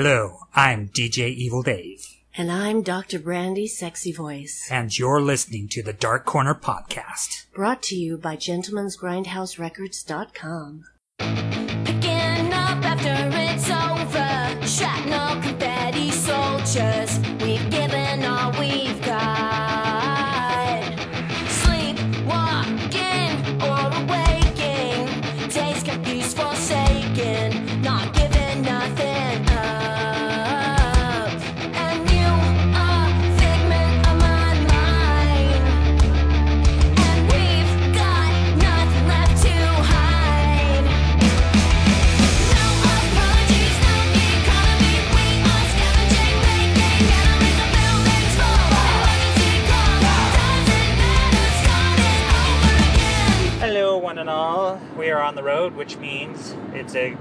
Hello, I'm DJ Evil Dave, And I'm Dr. Brandi Sexy Voice, and you're listening to the Dark Corner Podcast. brought to you by Gentlemen'sGrindhouseRecords.com. Picking up after road, which means it's a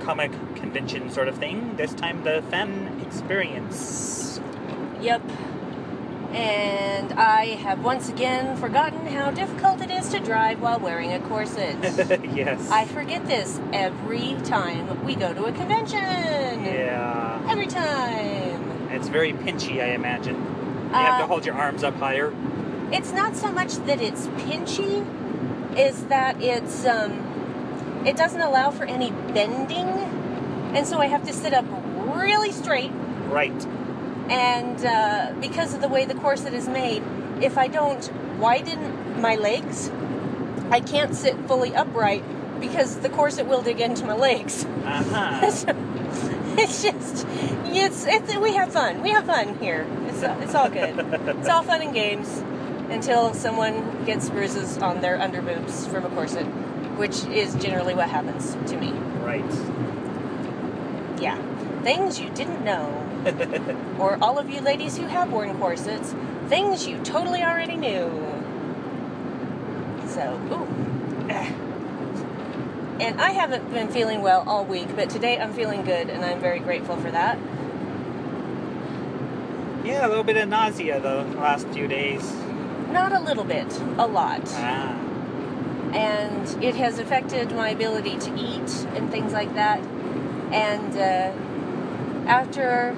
comic convention sort of thing. This time, the fan experience. Yep. And I have once again forgotten how difficult it is to drive while wearing a corset. yes. I forget this every time we go to a convention. Yeah. Every time. It's very pinchy, I imagine. You have to Uh, hold your arms up higher. It's not so much that it's pinchy, is that it's um it doesn't allow for any bending. And so I have to sit up really straight Right. and uh, because of the way the corset is made, if I don't widen my legs, I can't sit fully upright because the corset will dig into my legs. Uh huh. So, it's just, it's, it's we have fun. We have fun here. It's it's all good. It's all fun and games until someone gets bruises on their underboobs from a corset, which is generally what happens to me. right. Yeah, things you didn't know. or all of you ladies who have worn corsets, things you totally already knew. So, ooh. And I haven't been feeling well all week, but today I'm feeling good and I'm very grateful for that. Yeah, a little bit of nausea the last few days. Not a little bit, a lot. Ah. And it has affected my ability to eat and things like that. And uh, after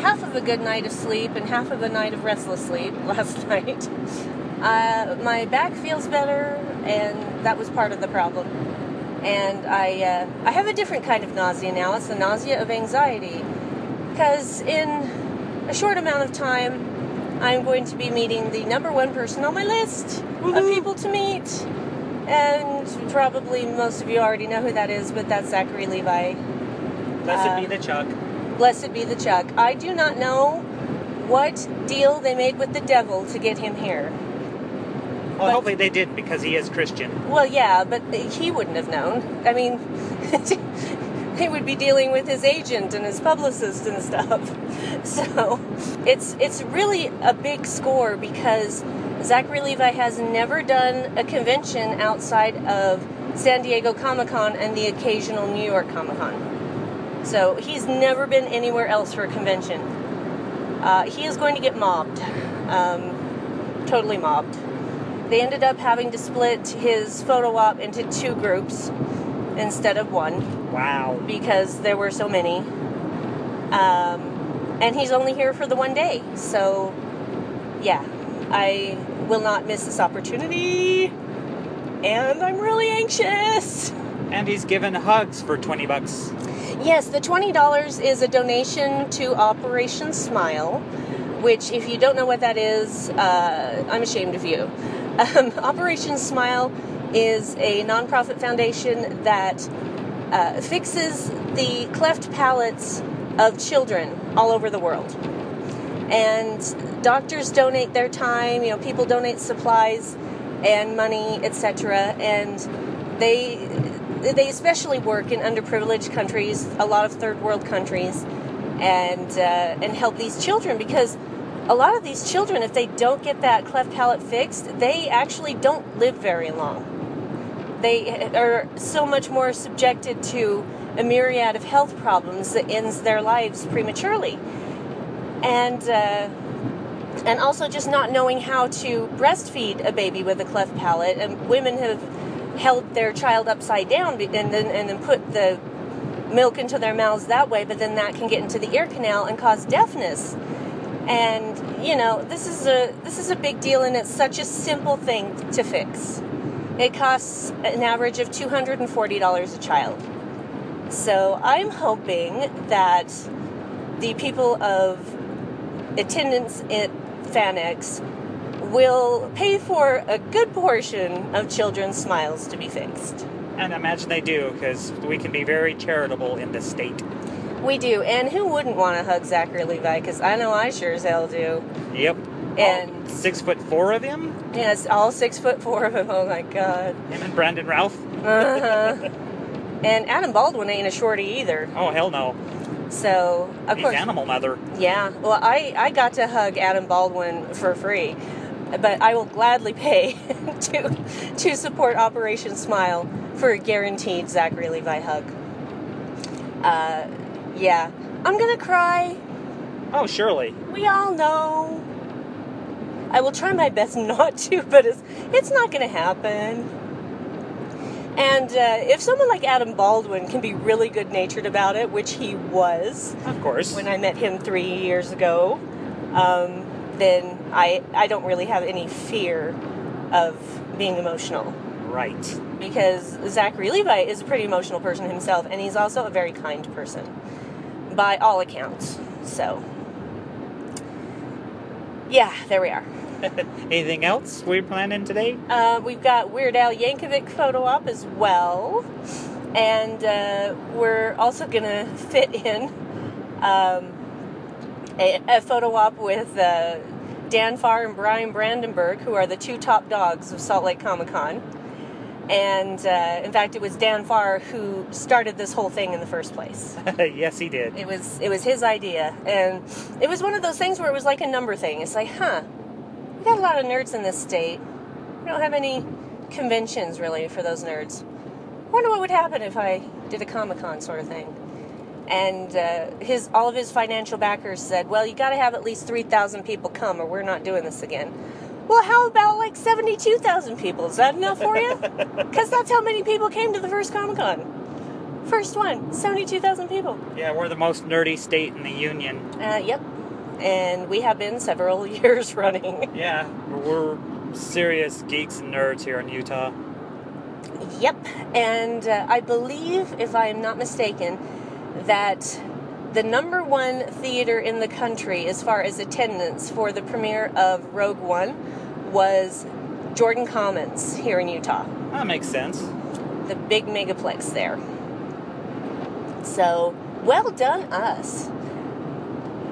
half of a good night of sleep and half of a night of restless sleep last night, uh, my back feels better, and that was part of the problem. And I, uh, I have a different kind of nausea now. It's the nausea of anxiety, because in a short amount of time, I'm going to be meeting the number one person on my list of people to meet. And probably most of you already know who that is, but that's Zachary Levi. Blessed Uh, be the Chuck. Blessed be the Chuck. I do not know what deal they made with the devil to get him here. Well, but- hopefully they did because he is Christian. Well, yeah, but he wouldn't have known. I mean, he would be dealing with his agent and his publicist and stuff. So it's it's really a big score because Zachary Levi has never done a convention outside of San Diego Comic Con and the occasional New York Comic Con. So he's never been anywhere else for a convention. Uh, he is going to get mobbed, um, totally mobbed. They ended up having to split his photo op into two groups instead of one Wow. because there were so many. Um, and he's only here for the one day. So, yeah, I will not miss this opportunity. And I'm really anxious. And he's given hugs for 20 bucks. Yes, the $20 is a donation to Operation Smile, which, if you don't know what that is, uh, I'm ashamed of you. Um, Operation Smile is a nonprofit foundation that uh, fixes the cleft palates of children all over the world. And doctors donate their time, you know, people donate supplies and money, etc. And they they especially work in underprivileged countries, a lot of third world countries, and uh, and help these children because a lot of these children, if they don't get that cleft palate fixed, they actually don't live very long. They are so much more subjected to a myriad of health problems that ends their lives prematurely, and. Uh, and also just not knowing how to breastfeed a baby with a cleft palate. And women have held their child upside down and then and then put the milk into their mouths that way, but then that can get into the ear canal and cause deafness. And you know, this is a this is a big deal, and it's such a simple thing to fix. It costs an average of two hundred and forty dollars a child. So I'm hoping that the people of attendance at FanX will pay for a good portion of children's smiles to be fixed. And I imagine they do, because we can be very charitable in this state. We do, and who wouldn't want to hug Zachary Levi? Because I know I sure as hell do. Yep. And- All six foot four of him? Yes, all six foot four of him. Oh my god. Him and Brandon Routh? Uh-huh. and Adam Baldwin ain't a shorty either. Oh, hell no. So of He's course, animal mother. yeah. Well, I I got to hug Adam Baldwin for free, but I will gladly pay to to support Operation Smile for a guaranteed Zachary Levi hug. Uh, yeah, I'm gonna cry. Oh, surely. We all know. I will try my best not to, but it's it's not to happen. And uh, if someone like Adam Baldwin can be really good natured about it, which he was Of course. when I met him three years ago, um, then I I don't really have any fear of being emotional right. because Zachary Levi is a pretty emotional person himself, and he's also a very kind person by all accounts. So, yeah, there we are. Anything else we're planning today? Uh, we've got Weird Al Yankovic photo op as well, and uh, we're also gonna fit in um, a, a photo op with uh, Dan Farr and Bryan Brandenburg, who are the two top dogs of Salt Lake Comic Con. And uh, in fact, it was Dan Farr who started this whole thing in the first place. yes, he did. It was it was his idea, and it was one of those things where it was like a number thing. It's like, huh, we got a lot of nerds in this state. We don't have any conventions really for those nerds. Wonder what would happen if I did a Comic Con sort of thing. And uh, his all of his financial backers said, well, you got to have at least three thousand people come, or we're not doing this again. Well, how about like seventy-two thousand people? Is that enough for you? Because that's how many people came to the first Comic Con. First one, 72,000 people. Yeah, we're the most nerdy state in the union. Uh, yep. And we have been several years running. Yeah, we're serious geeks and nerds here in Utah. Yep. And uh, I believe, if I am not mistaken, that the number one theater in the country as far as attendance for the premiere of Rogue One was Jordan Commons here in Utah. That makes sense. the big megaplex there. So, well done us.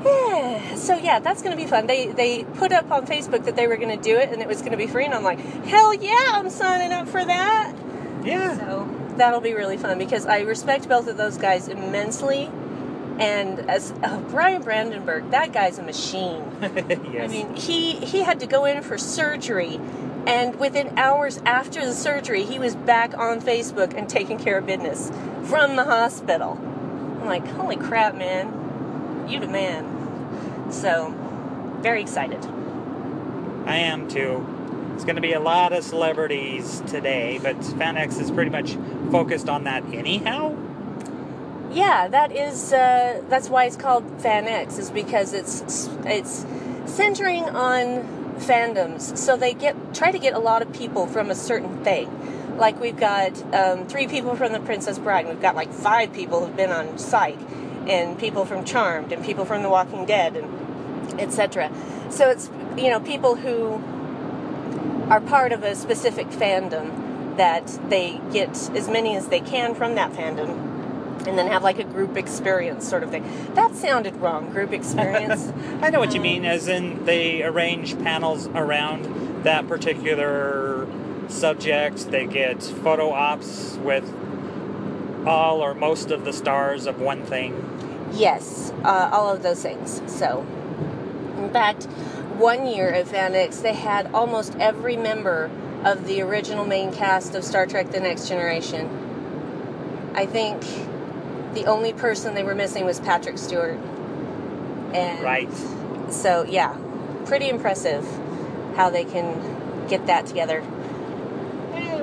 Yeah, so yeah, that's going to be fun. They they put up on Facebook that they were going to do it and it was going to be free and I'm like, "Hell yeah, I'm signing up for that." Yeah. So, that'll be really fun because I respect both of those guys immensely. And as uh, Bryan Brandenburg, that guy's a machine. yes. I mean, he he had to go in for surgery, and within hours after the surgery, he was back on Facebook and taking care of business from the hospital. I'm like, holy crap, man, you the man. So, very excited. I am too. It's going to be a lot of celebrities today, but FanX is pretty much focused on that anyhow. Yeah, that is uh, that's why it's called FanX is because it's it's centering on fandoms. So they get try to get a lot of people from a certain thing. Like we've got um, three people from The Princess Bride. and We've got like five people who've been on Psych, and people from Charmed, and people from The Walking Dead, and etc. So it's you know people who are part of a specific fandom that they get as many as they can from that fandom and then have like a group experience sort of thing. That sounded wrong, group experience. I know what you mean, as in they arrange panels around that particular subject. They get photo ops with all or most of the stars of one thing. Yes, uh, all of those things. So, in fact, one year at FanX, they had almost every member of the original main cast of Star Trek The Next Generation. I think the only person they were missing was Patrick Stewart. And Right. So yeah, pretty impressive how they can get that together.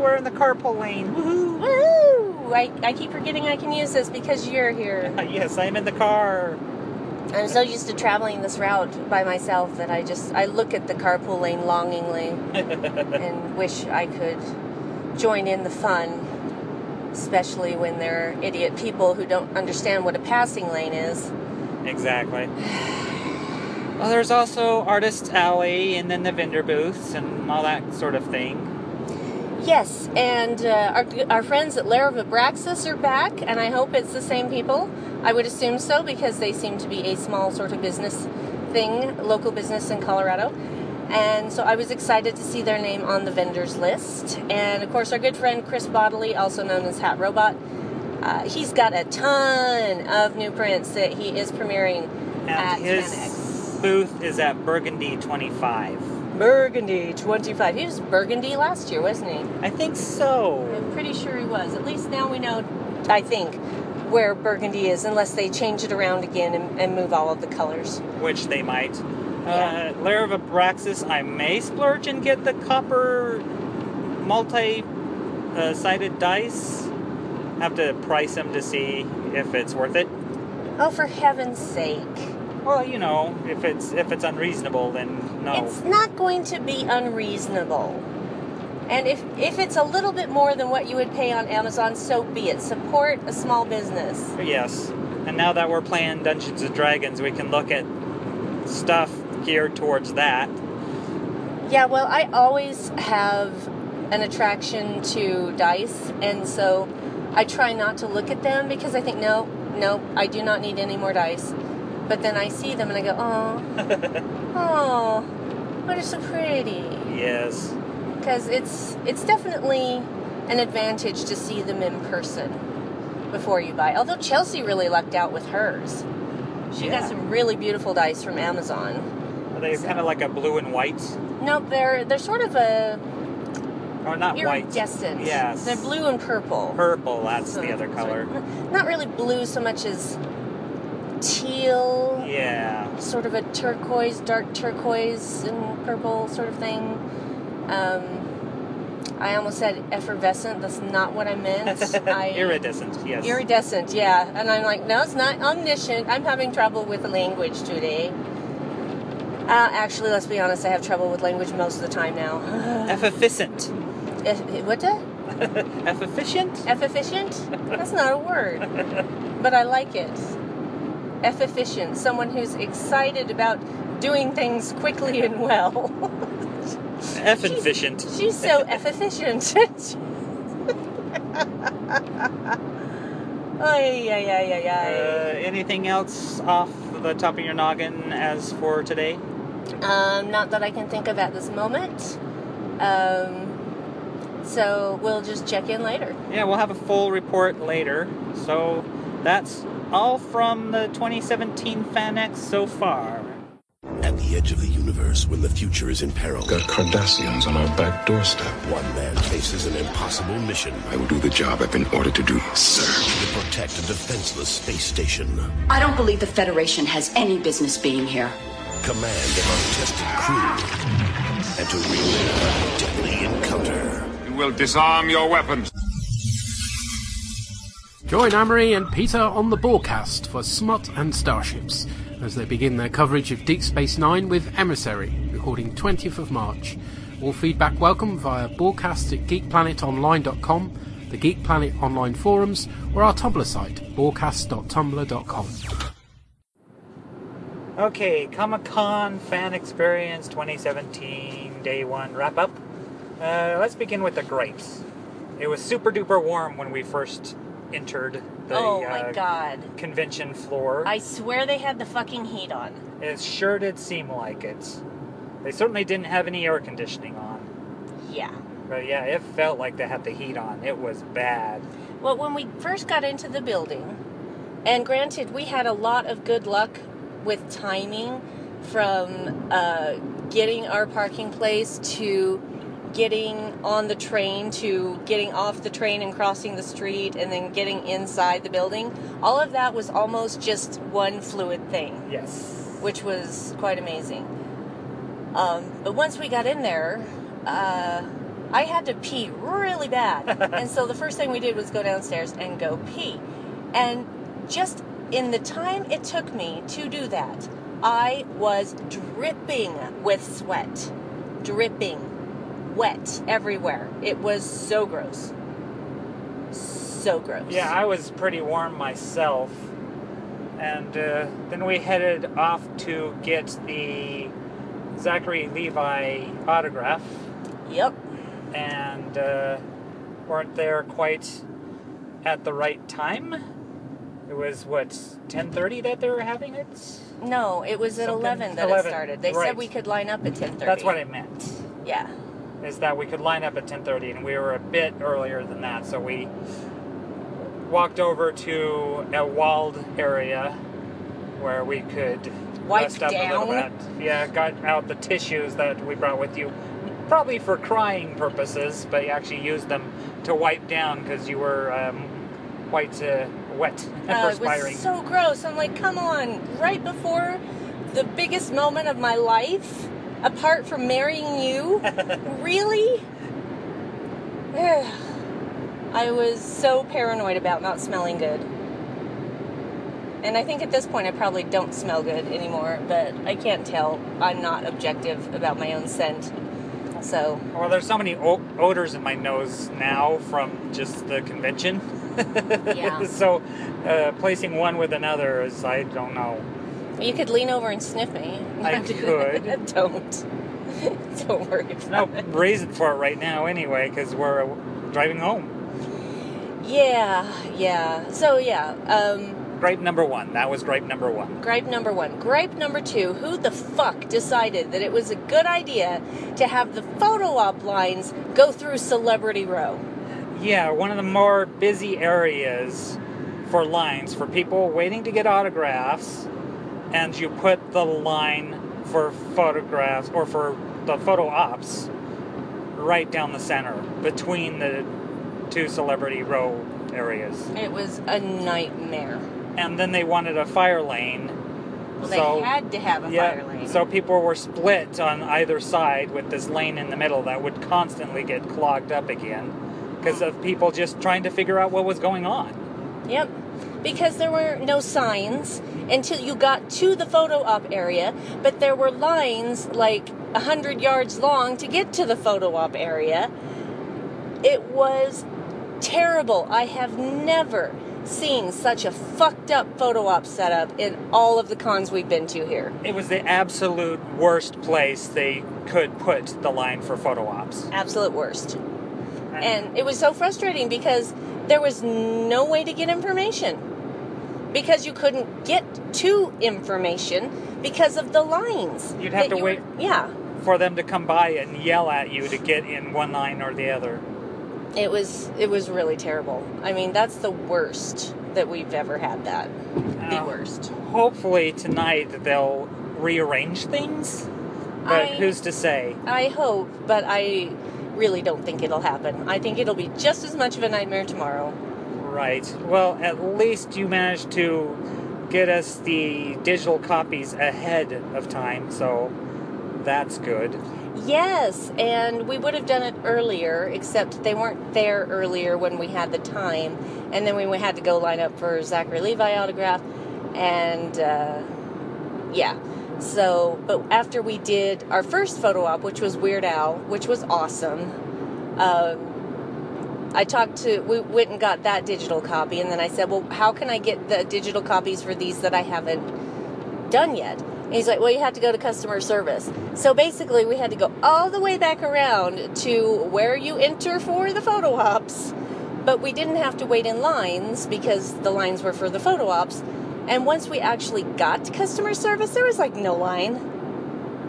We're in the carpool lane. Woohoo! Woo! I, I keep forgetting I can use this because you're here. yes, I'm in the car. I'm so used to traveling this route by myself that I just I look at the carpool lane longingly and wish I could join in the fun, especially when there are idiot people who don't understand what a passing lane is. Exactly. Well, there's also Artist Alley and then the vendor booths and all that sort of thing. Yes, and uh, our, our friends at Lair of Abraxas are back, and I hope it's the same people. I would assume so because they seem to be a small sort of business thing, local business in Colorado. And so I was excited to see their name on the vendors list. And of course, our good friend Chris Bodily, also known as Hatrobot, uh, he's got a ton of new prints that he is premiering at And his FanX. booth is at Burgundy 25. Burgundy 25. He was Burgundy last year, wasn't he? I think so. I'm pretty sure he was. At least now we know, I think, where Burgundy is, unless they change it around again and, and move all of the colors. Which they might. Yeah. Uh, Lair of Abraxas, I may splurge and get the copper multi uh, sided dice. Have to price them to see if it's worth it. Oh, for heaven's sake. Well, you know, if it's if it's unreasonable, then no. It's not going to be unreasonable. And if, if it's a little bit more than what you would pay on Amazon, so be it. Support a small business. Yes. And now that we're playing Dungeons and Dragons, we can look at stuff geared towards that. Yeah, well, I always have an attraction to dice, and so I try not to look at them because I think, no, no, I do not need any more dice. But then I see them and I go, oh, oh, but they're so pretty. Yes. Because it's it's definitely an advantage to see them in person before you buy. Although Chelsea really lucked out with hers. She Yeah. got some really beautiful dice from Amazon. Are they kind of like a blue and white? No, they're they're sort of a Or not white. iridescent. Yes. They're blue and purple. Purple, that's So- the other color. Not really blue so much as teal, Yeah. sort of a turquoise, dark turquoise and purple sort of thing. Um, I almost said effervescent. That's not what I meant. I, Iridescent, yes. Iridescent, yeah. And I'm like, no, it's not omniscient. I'm having trouble with the language today. Uh, actually, let's be honest, I have trouble with language most of the time now. Effervescent. Eff- what the? Efficient? Efficient? That's not a word. But I like it. Efficient. Someone who's excited about doing things quickly and well. Efficient. She's so efficient. Ay, ay, ay, ay, ay. Uh, anything else off the top of your noggin as for today? Um, not that I can think of at this moment. Um, so we'll just check in later. Yeah, we'll have a full report later. So that's all from the 2017 FanX so far. At the edge of the universe, when the future is in peril, Got Cardassians on our back doorstep. one man faces an impossible mission I will do the job I've been ordered to do, sir. to protect a defenseless space station. I don't believe the Federation has any business being here. Command an untested crew, and to relive a deadly encounter. You will disarm your weapons. Join Amory and Peter on the broadcast for Smut and Starships as they begin their coverage of Deep Space Nine with Emissary, recording 20th of March. All feedback welcome via broadcast at geekplanetonline.com, the Geek Planet online forums, or our Tumblr site, broadcast.tumblr.com. Okay, Comic Con Fan Experience 2017 Day 1 wrap up. Uh, let's begin with the grapes. It was super duper warm when we first entered the oh uh, god. convention floor. I swear they had the fucking heat on. It sure did seem like it. They certainly didn't have any air conditioning on. Yeah. But yeah, it felt like they had the heat on. It was bad. Well, when we first got into the building, and granted, we had a lot of good luck with timing from uh, getting our parking place to getting on the train to getting off the train and crossing the street and then getting inside the building. All of that was almost just one fluid thing. Yes. which was quite amazing. Um, but once we got in there, uh, I had to pee really bad. and so the first thing we did was go downstairs and go pee. And just in the time it took me to do that, I was dripping with sweat. Dripping. Wet everywhere. It was so gross. So gross. Yeah, I was pretty warm myself. And uh, then we headed off to get the Zachary Levi autograph. Yep. And uh, weren't there quite at the right time. It was what 10:30 that they were having it. No, it was at Something- 11 that 11, it started. They right. said we could line up at 10:30. That's what I meant. Yeah. Is that we could line up at 10:30, and we were a bit earlier than that, so we walked over to a walled area where we could Wipe rest up a little down. bit. Yeah, got out the tissues that we brought with you, probably for crying purposes, but you actually used them to wipe down because you were um, quite uh, wet and Uh, it was so gross. I'm like, come on, right before the biggest moment of my life, apart from marrying you? really? I was so paranoid about not smelling good. And I think at this point I probably don't smell good anymore, but I can't tell. I'm not objective about my own scent. So, Well, there's so many o- odors in my nose now from just the convention. Yeah. so, uh, placing one with another is, I don't know. You could lean over and sniff me. I could. don't. don't worry about No it. reason for it right now, anyway, because we're driving home. Yeah, yeah. So yeah, um, Gripe number one. That was gripe number one. gripe number one. Gripe number two. Who the fuck decided that it was a good idea to have the photo op lines go through Celebrity Row? Yeah, one of the more busy areas for lines for people waiting to get autographs, and you put the line for photographs or for the photo ops right down the center between the two celebrity row areas. It was a nightmare. And then they wanted a fire lane. Well, they so, had to have a yeah, fire lane. So people were split on either side with this lane in the middle that would constantly get clogged up again because mm. of people just trying to figure out what was going on. Yep. Because there were no signs until you got to the photo op area, but there were lines like a hundred yards long to get to the photo op area. It was terrible. I have never seen such a fucked up photo op setup in all of the cons we've been to here. It was the absolute worst place they could put the line for photo ops. Absolute worst. And it was so frustrating because there was no way to get information. Because you couldn't get to information because of the lines. You'd have to you wait. were- yeah. For them to come by and yell at you to get in one line or the other. It was it was really terrible. I mean, that's the worst that we've ever had that. The worst. Hopefully tonight they'll rearrange things, but I- who's to say? I hope, but I really don't think it'll happen. I think it'll be just as much of a nightmare tomorrow. Right. Well, at least you managed to get us the digital copies ahead of time, so that's good. Yes, and we would have done it earlier, except they weren't there earlier when we had the time, and then we had to go line up for Zachary Levi autograph, and uh, yeah. So, but after we did our first photo op, which was Weird Al, which was awesome, um, I talked to, we went and got that digital copy, and then I said, well, how can I get the digital copies for these that I haven't done yet? And he's like, well, you have to go to customer service. So basically, we had to go all the way back around to where you enter for the photo ops, but we didn't have to wait in lines because the lines were for the photo ops. And once we actually got to customer service, there was like no line.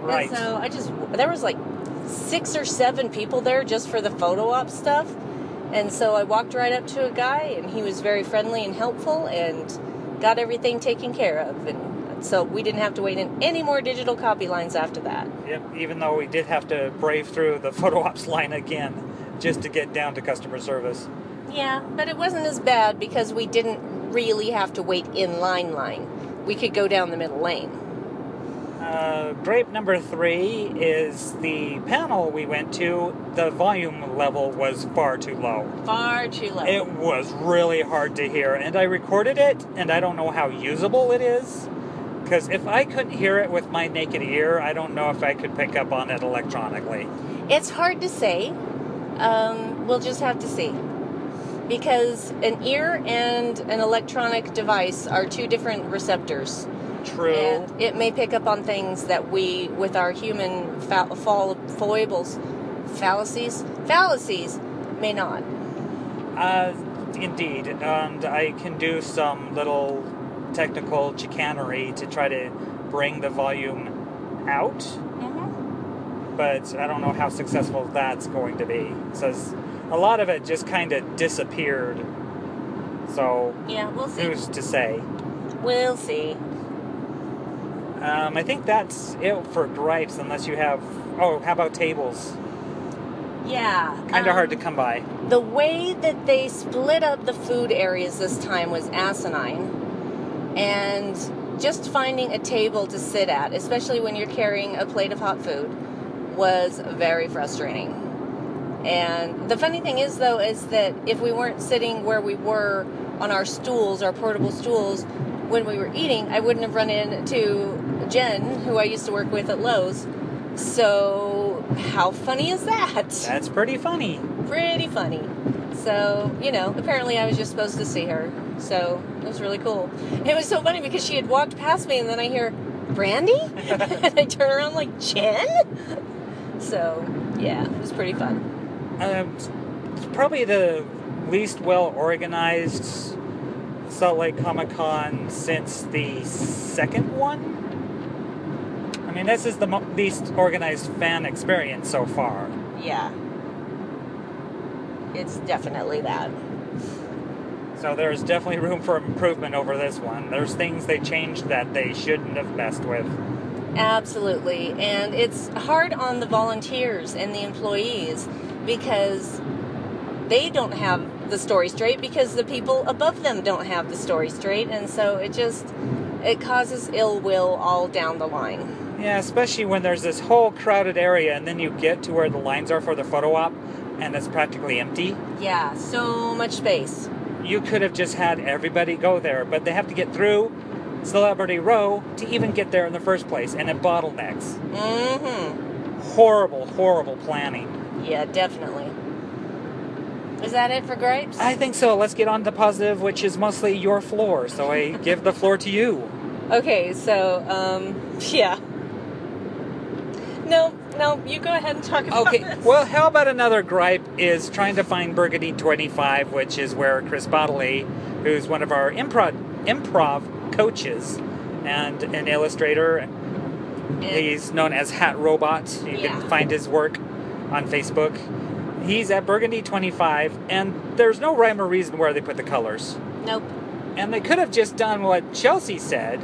Right. And so I just, there was like six or seven people there just for the photo op stuff. And so I walked right up to a guy, and he was very friendly and helpful, and got everything taken care of. And so we didn't have to wait in any more digital copy lines after that. Yep, even though we did have to brave through the photo ops line again just to get down to customer service. Yeah, but it wasn't as bad because we didn't really have to wait in line line. We could go down the middle lane. Uh, grape number three is the panel we went to. The volume level was far too low. Far too low. It was really hard to hear, and I recorded it, and I don't know how usable it is. Because if I couldn't hear it with my naked ear, I don't know if I could pick up on it electronically. It's hard to say. Um, we'll just have to see. Because an ear and an electronic device are two different receptors. True. And it may pick up on things that we, with our human fa- fall, foibles, fallacies, fallacies, may not. Uh, indeed, and I can do some little technical chicanery to try to bring the volume out, Mm-hmm. but I don't know how successful that's going to be. Says a lot of it just kind of disappeared. So, Yeah, we'll see. who's to say? We'll see. Um, I think that's it for gripes, unless you have. Oh, how about tables? Yeah. Kind of hard to um, come by. The way that they split up the food areas this time was asinine. And just finding a table to sit at, especially when you're carrying a plate of hot food, was very frustrating. And the funny thing is, though, is that if we weren't sitting where we were on our stools, our portable stools, when we were eating, I wouldn't have run into Jen, who I used to work with at Lowe's. So, how funny is that? That's pretty funny. pretty funny. So, you know, apparently I was just supposed to see her. So, it was really cool. And it was so funny because she had walked past me and then I hear, Brandi? and I turn around like, Jen? So, yeah, it was pretty fun. Um, it's probably the least well organized Salt Lake Comic Con since the second one. I mean, this is the mo- least organized fan experience so far. Yeah. It's definitely that. So there's definitely room for improvement over this one. There's things they changed that they shouldn't have messed with. Absolutely. And it's hard on the volunteers and the employees because they don't have the story straight because the people above them don't have the story straight and so it just it causes ill will all down the line. Yeah, especially when there's this whole crowded area and then you get to where the lines are for the photo op and it's practically empty. Yeah, so much space. You could have just had everybody go there, but they have to get through Celebrity Row to even get there in the first place, and it bottlenecks. Mm Mhm. Horrible, horrible planning. Yeah, definitely. Is that it for grapes? I think so. Let's get on to positive, which is mostly your floor. So I give the floor to you. Okay, so um yeah. No, no, you go ahead and talk about it. Okay, this. well, how about another gripe is trying to find Burgundy 25, which is where Chris Bodily, who's one of our improv improv coaches and an illustrator, he's known as Hatrobot. You Yeah. can find his work on Facebook. He's at Burgundy 25, and there's no rhyme or reason where they put the colors. Nope. And they could have just done what Chelsea said,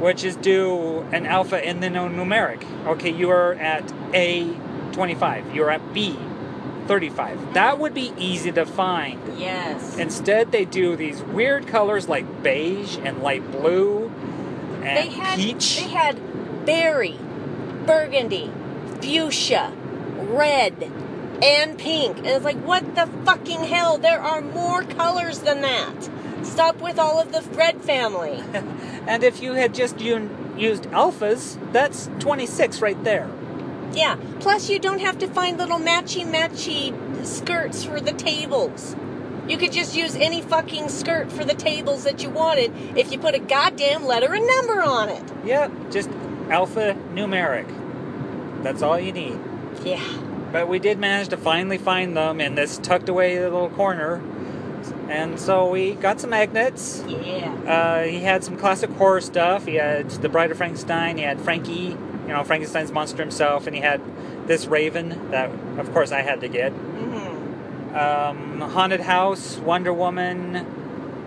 which is do an alpha and then a numeric. Okay, you are at A25, you're at B35. That would be easy to find. Yes. Instead, they do these weird colors like beige and light blue and they had peach. they had berry, burgundy, fuchsia, red, and pink. And it's like, what the fucking hell? There are more colors than that. Stop with all of the red family. and if you had just u- used alphas, that's 26 right there. yeah. Plus, you don't have to find little matchy matchy skirts for the tables. You could just use any fucking skirt for the tables that you wanted if you put a goddamn letter and number on it. Yep, just alpha numeric. That's all you need. Yeah. But we did manage to finally find them in this tucked away little corner. And so we got some magnets. Yeah. Uh, he had some classic horror stuff. He had The Bride of Frankenstein. He had Frankie, you know, Frankenstein's monster himself. And he had this raven that, of course, I had to get. Mm-hmm. Um, Haunted House, Wonder Woman,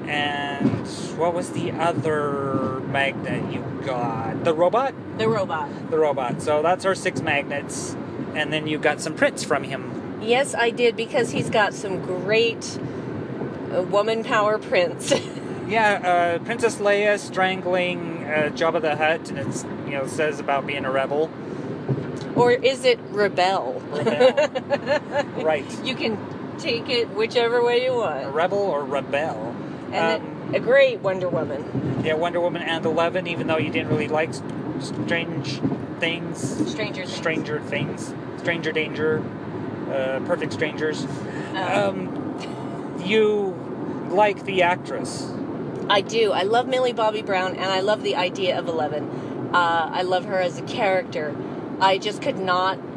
and what was the other magnet you got? The robot? The robot. The robot. So that's our six magnets. And then you got some prints from him. Yes, I did because he's got some great woman power prince. Yeah, uh, Princess Leia strangling uh, Jabba the Hutt, and it's you know says about being a rebel. Or is it rebel? Rebel. right. You can take it whichever way you A want. rebel or rebel. And Um, then a great Wonder Woman. yeah, Wonder Woman and Eleven. Even though you didn't really like strange things, Stranger Things. Stranger Things, Stranger Danger, uh, Perfect Strangers. Um, you like the actress. I do. I love Millie Bobby Brown, and I love the idea of Eleven. Uh, I love her as a character. I just could not.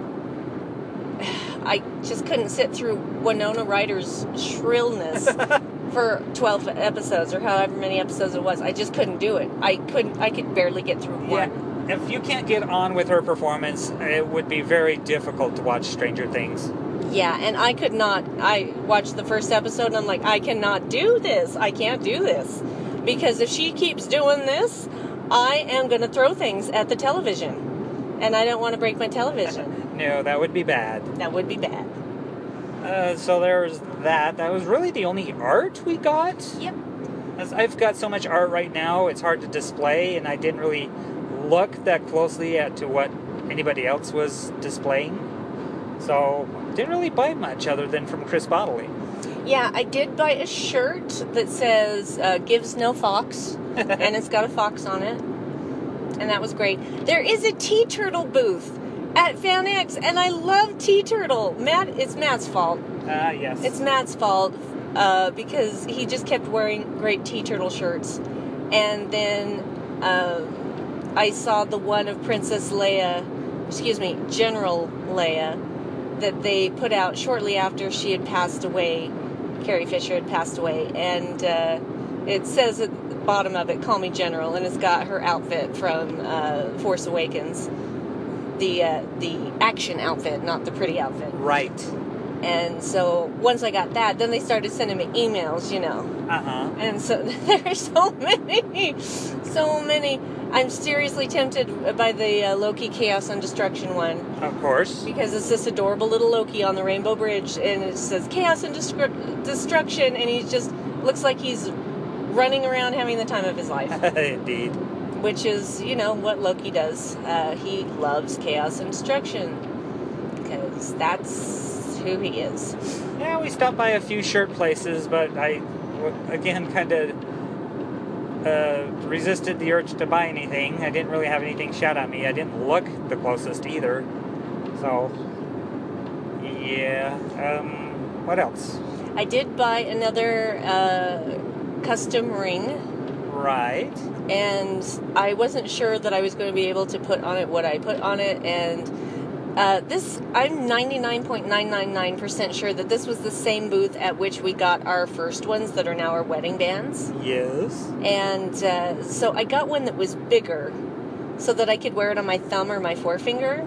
I just couldn't sit through Winona Ryder's shrillness for twelve episodes or however many episodes it was. I just couldn't do it. I couldn't. I could barely get through Yeah. one. If you can't get on with her performance, it would be very difficult to watch Stranger Things. Yeah, and I could not. I watched the first episode and I'm like, I cannot do this. I can't do this. Because if she keeps doing this, I am going to throw things at the television. And I don't want to break my television. No, that would be bad. that would be bad. Uh, so there's that. That was really the only art we got. Yep. As I've got so much art right now, it's hard to display, and I didn't really look that closely at to what anybody else was displaying. So didn't really buy much other than from Chris Bodily. Yeah, I did buy a shirt that says uh, "Gives No Fox," and it's got a fox on it, and that was great. There is a TeeTurtle booth at Fan X, and I love TeeTurtle. Matt, it's Matt's fault. Ah, yes. It's Matt's fault uh, because he just kept wearing great TeeTurtle shirts, and then um, I saw the one of Princess Leia, excuse me, General Leia, that they put out shortly after she had passed away. Carrie Fisher had passed away, and uh, it says at the bottom of it, "Call me General," and it's got her outfit from uh, Force Awakens, the uh, the action outfit, not the pretty outfit. right. And so once I got that, then they started sending me emails, you know. Uh huh. And so there's so many, so many. I'm seriously tempted by the uh, Loki Chaos and Destruction one Of course. because it's this adorable little Loki on the Rainbow Bridge, and it says Chaos and Destru- Destruction, and he just looks like he's running around having the time of his life, Indeed. which is, you know, what Loki does. Uh, he loves chaos and destruction because that's who he is. Yeah, we stopped by a few shirt places, but I, again, kind of uh, resisted the urge to buy anything. I didn't really have anything shout at me. I didn't look the closest either. So, yeah. Um, what else? I did buy another uh, custom ring, Right. and I wasn't sure that I was going to be able to put on it what I put on it. And uh, this, I'm 99.999% sure that this was the same booth at which we got our first ones that are now our wedding bands. Yes. And uh, so I got one that was bigger so that I could wear it on my thumb or my forefinger.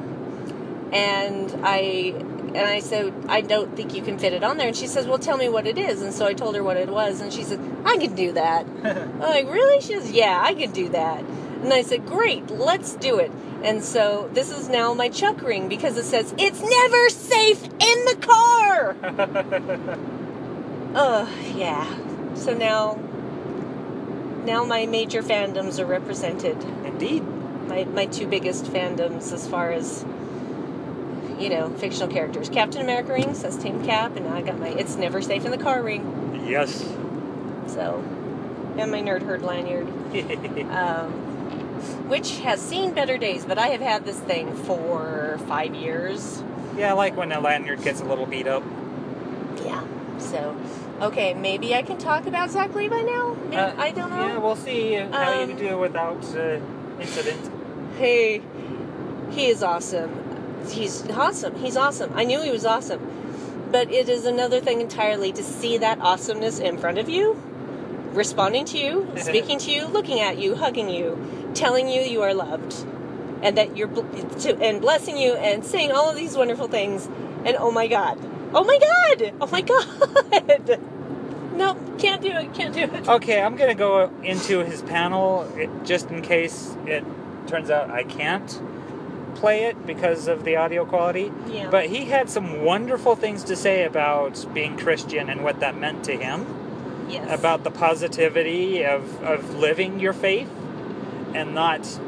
And I and I said, I don't think you can fit it on there. And she says, Well, tell me what it is. And so I told her what it was. And she said, I can do that. I'm like, Really? She says, Yeah, I can do that. And I said, Great, let's do it. And so this is now my chuck ring because it says, It's never safe in the car. Oh, yeah. So now, now my major fandoms are represented. Indeed. My, my two biggest fandoms as far as, you know, fictional characters. Captain America ring says Team Cap, and now I got my It's Never Safe in the Car ring. Yes. So, and my Nerd Herd lanyard, um, which has seen better days, but I have had this thing for five years. yeah, I like when a lanyard gets a little beat up. Yeah. So, okay, maybe I can talk about Zach Levi now? Maybe, Uh, I don't know. Yeah, we'll see how you Um, do without uh, incident. Hey, he is awesome. He's awesome. He's awesome. I knew he was awesome. But it is another thing entirely to see that awesomeness in front of you, responding to you, speaking to you, looking at you, hugging you, telling you you are loved, and that you're bl- to, and blessing you and saying all of these wonderful things. And oh my God, oh my God, oh my God. No, can't do it. Can't do it. Okay, I'm gonna go into his panel it, just in case it turns out I can't play it because of the audio quality. Yeah. But he had some wonderful things to say about being Christian and what that meant to him, Yes. about the positivity of, of living your faith, and not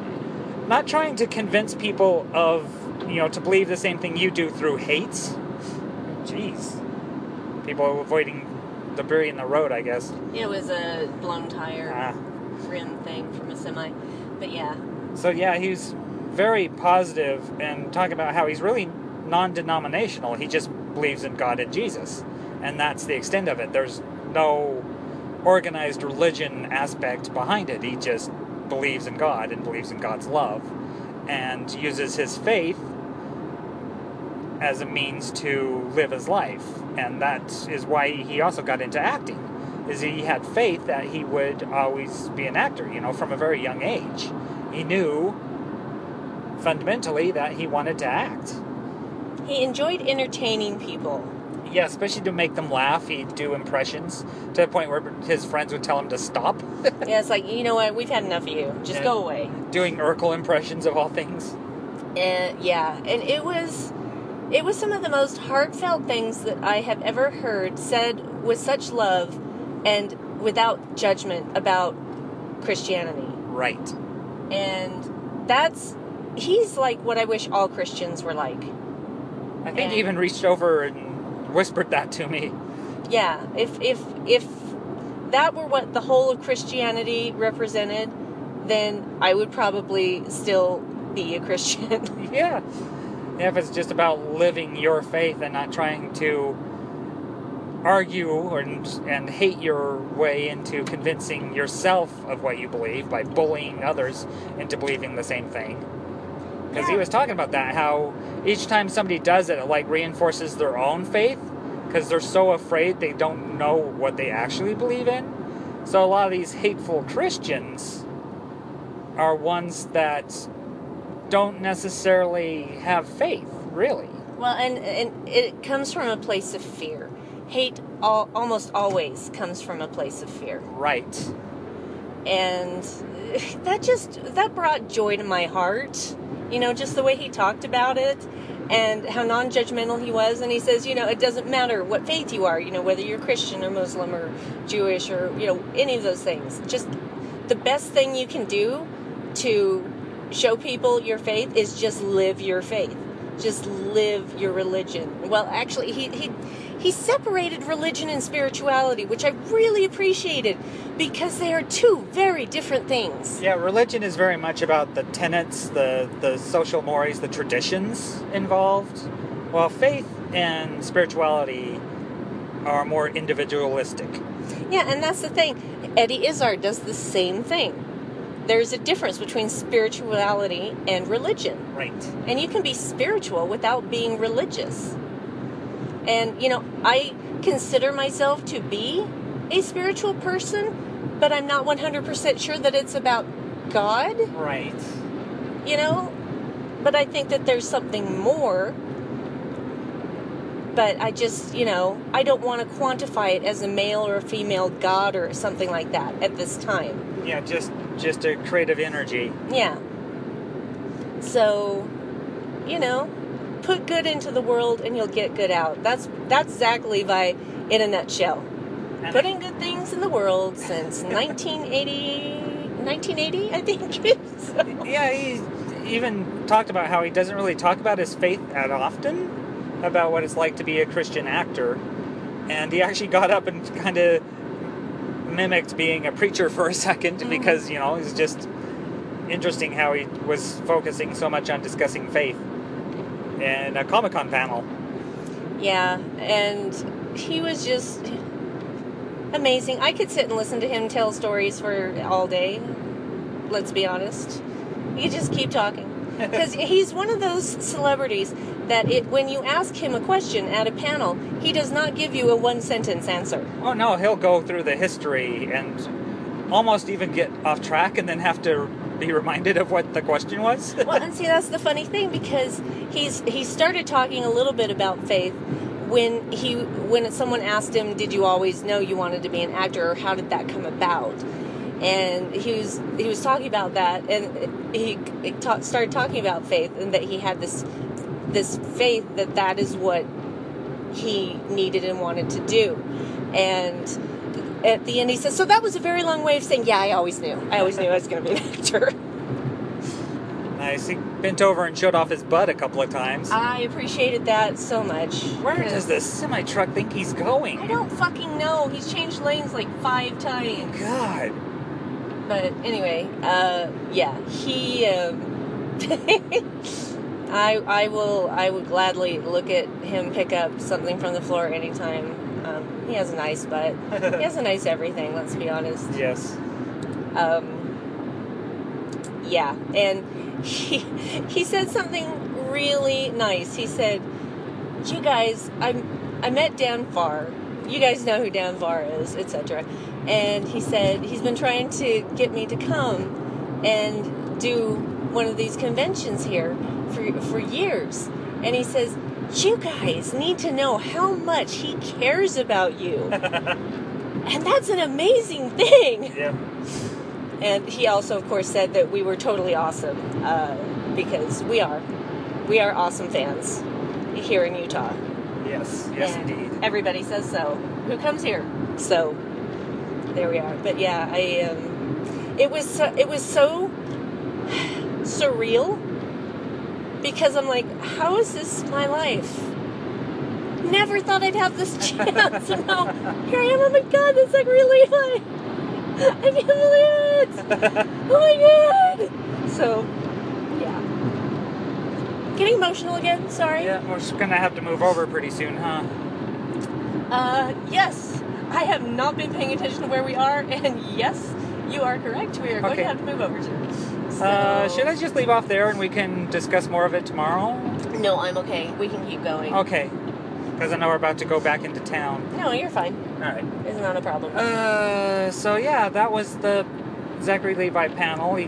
not trying to convince people of you know to believe the same thing you do through hate. Jeez, people avoiding debris in the road, I guess. It was a blown tire Ah. rim thing from a semi. But yeah. So yeah, he's very positive and talking about how he's really non-denominational. He just believes in God and Jesus, and that's the extent of it. There's no organized religion aspect behind it. He just believes in God and believes in God's love, and uses his faith as a means to live his life. And that is why he also got into acting. Is he had faith that he would always be an actor, you know, from a very young age. He knew fundamentally that he wanted to act. He enjoyed entertaining people. Yeah, especially to make them laugh. He'd do impressions to the point where his friends would tell him to stop. yeah, it's like, you know what, we've had enough of you. Just Yeah. go away. Doing Urkel impressions of all things. And yeah, and it was it was some of the most heartfelt things that I have ever heard said with such love and without judgment about Christianity. Right. And that's he's like what I wish all Christians were like. I think And- he even reached over and whispered that to me. Yeah, if if if that were what the whole of Christianity represented, then I would probably still be a Christian. Yeah. If it's just about living your faith and not trying to argue and, and hate your way into convincing yourself of what you believe by bullying others into believing the same thing. Because he was talking about that, how each time somebody does it, it like reinforces their own faith because they're so afraid they don't know what they actually believe in. So a lot of these hateful Christians are ones that don't necessarily have faith, really. Well, and and it comes from a place of fear. Hate all, almost always comes from a place of fear, Right. and that just that brought joy to my heart. You know, just the way he talked about it, and how non-judgmental he was. And he says, you know, it doesn't matter what faith you are. You know, whether you're Christian or Muslim or Jewish or you know any of those things. Just the best thing you can do to show people your faith is just live your faith just live your religion. Well actually he he he separated religion and spirituality which i really appreciated because they are two very different things. Yeah, religion is very much about the tenets, the, the social mores, the traditions involved, while faith and spirituality are more individualistic. yeah and that's the thing. Eddie izzard does the same thing there's a difference between spirituality and religion Right. and you can be spiritual without being religious. And you know, I consider myself to be a spiritual person, but I'm not 100% sure that it's about God, Right. you know? But I think that there's something more. But I just, you know, I don't want to quantify it as a male or a female god or something like that at this time. Yeah, just just a creative energy. Yeah. So, you know, put good into the world and you'll get good out. That's that's Zach Levi in a nutshell. And Putting good things in the world since 1980, 1980, I think. So- Yeah, he even talked about how he doesn't really talk about his faith that often, about what it's like to be a Christian actor. And he actually got up and kind of mimicked being a preacher for a 2nd mm. because, you know, it's just interesting how he was focusing so much on discussing faith in a Comic Con panel. yeah, and he was just amazing. I could sit and listen to him tell stories for all day. Let's be honest. You just keep talking. Because he's one of those celebrities that it, when you ask him a question at a panel, he does not give you a one sentence answer. Oh no, he'll go through the history and almost even get off track and then have to be reminded of what the question was. well, and see, that's the funny thing because he's he started talking a little bit about faith when he when someone asked him, "Did you always know you wanted to be an actor, or how did that come about?" And he was he was talking about that, and he, he ta- started talking about faith and that he had this this faith that that is what he needed and wanted to do, and. At the end, he says, "So that was a very long way of saying, yeah, I always knew. I always knew I was going to be an actor." nice. He bent over and showed off his butt a couple of times. I appreciated that so much. Where does this semi truck think he's going? I don't fucking know. He's changed lanes like five times. God. But anyway, uh, yeah, he. Um, I I will I would gladly look at him pick up something from the floor anytime. Um, he has a nice butt. he has a nice everything. Let's be honest. Yes. Um, yeah, and he he said something really nice. He said, "You guys, I I met Dan Farr. You guys know who Dan Farr is, etc." And he said he's been trying to get me to come and do one of these conventions here for for years. And he says, "You guys need to know how much he cares about you." and that's an amazing thing. Yeah. And he also, of course, said that we were totally awesome uh, because we are. We are awesome fans here in Utah. Yes. Yes, And indeed. Everybody says so. Who comes here? So there we are. But yeah, I um, it was so, it was so surreal because I'm like, how is this my life? Never thought I'd have this chance, and now here I am. Oh my god, that's like really like I can't believe it! Oh my god! So, yeah. Getting emotional again, sorry. Yeah, we're just gonna have to move over pretty soon, huh? Uh, yes. I have not been paying attention to where we are, and yes, you are correct. We are going to have to move over to. So, Uh, should I just leave off there and we can discuss more of it tomorrow? No, I'm okay. We can keep going. Okay. Because I know we're about to go back into town. No, you're fine. Alright. It's not that a problem. Uh, so yeah, that was the Zachary Levi panel. He,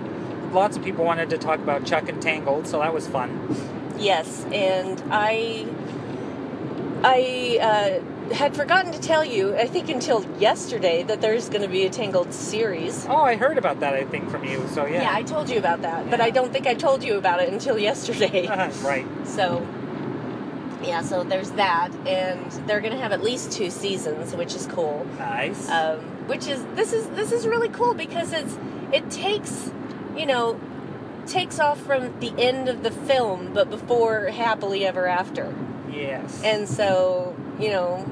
lots of people wanted to talk about Chuck and Tangled, so that was fun. Yes, and I I uh, had forgotten to tell you, I think until yesterday, that there's going to be a Tangled series. Oh, I heard about that, I think, from you, so yeah. Yeah, I told you about that, but I don't think I told you about it until yesterday. right. So, yeah, so there's that, and they're going to have at least two seasons, which is cool. Nice. Um, which is this is this is really cool because it's it takes you know takes off from the end of the film, but before happily ever after. Yes. And so, you know,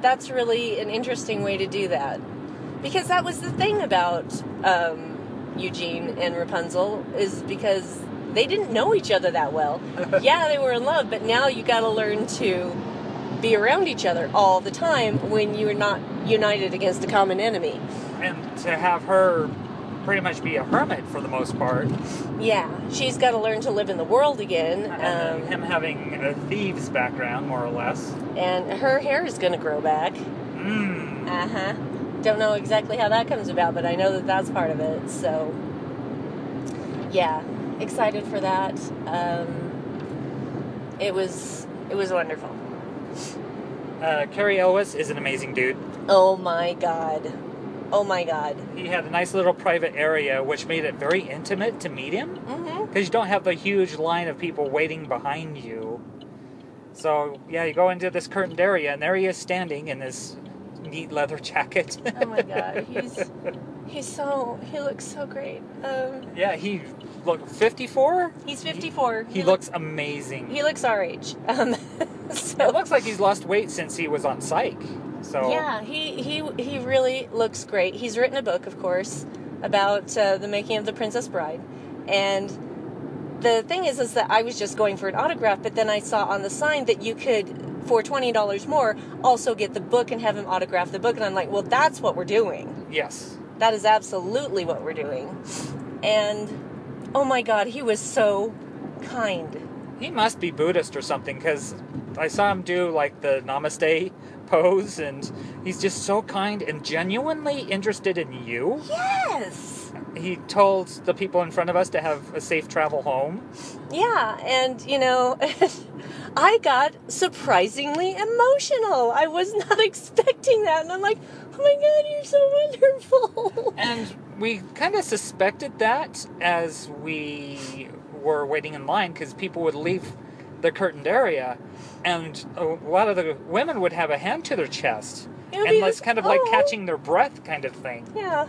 that's really an interesting way to do that. Because that was the thing about um, Eugene and Rapunzel, is because they didn't know each other that well. yeah, they were in love, but now you got to learn to be around each other all the time when you're not united against a common enemy. and to have her pretty much be a hermit for the most part, Yeah, she's got to learn to live in the world again. Um, him having a thieves background, more or less. and her hair is going to grow back. Mmm. Uh huh. Don't know exactly how that comes about, but I know that that's part of it. So, yeah, excited for that. Um, it was it was wonderful. Uh, Cary Elwes is an amazing dude. Oh my god. Oh my god. He had a nice little private area, which made it very intimate to meet him. Mm-hmm. Because you don't have the huge line of people waiting behind you. So, yeah, you go into this curtained area, and there he is standing in this neat leather jacket. Oh my god. He's he's so he looks so great. Um, yeah, he look 54. he's 54. He looks amazing. he looks our age. Um, so It looks like he's lost weight since he was on Psych. So Yeah, he, he he really looks great. He's written a book, of course, about uh, the making of the Princess Bride, and the thing is, is that I was just going for an autograph, but then I saw on the sign that you could, for twenty dollars more, also get the book and have him autograph the book, and I'm like, well, that's what we're doing. yes, That is absolutely what we're doing, and oh my God, he was so kind. he must be Buddhist or something because I saw him do like the Namaste pose, and he's just so kind and genuinely interested in you. Yes. He told the people in front of us to have a safe travel home. Yeah, and you know, I got surprisingly emotional. I was not expecting that, and I'm like, oh my god, you're so wonderful. And we kind of suspected that as we were waiting in line because people would leave the curtained area, and a lot of the women would have a hand to their chest, It would and it's kind of like oh. catching their breath, kind of thing. Yeah.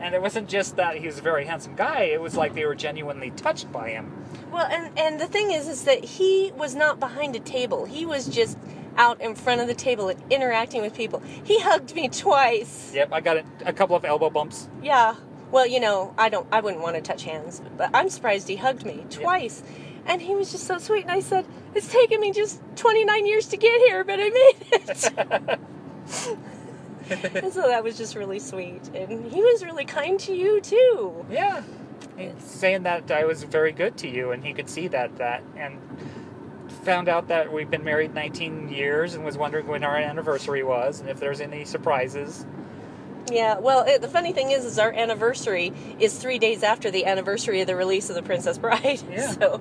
And it wasn't just that he was a very handsome guy, it was like they were genuinely touched by him. Well, and and the thing is, is that he was not behind a table. He was just out in front of the table and interacting with people. He hugged me twice. Yep, I got a, a couple of elbow bumps. Yeah. Well, you know, I don't. I wouldn't want to touch hands, but I'm surprised he hugged me twice. And he was just so sweet. And I said, "It's taken me just 29 years to get here, but I made it." and so that was just really sweet. And he was really kind to you too. Yeah. He's saying that I was very good to you, and he could see that that and found out that we've been married 19 years and was wondering when our anniversary was and if there's any surprises. Yeah, well, it, the funny thing is, is our anniversary is three days after the anniversary of the release of The Princess Bride. Yeah. So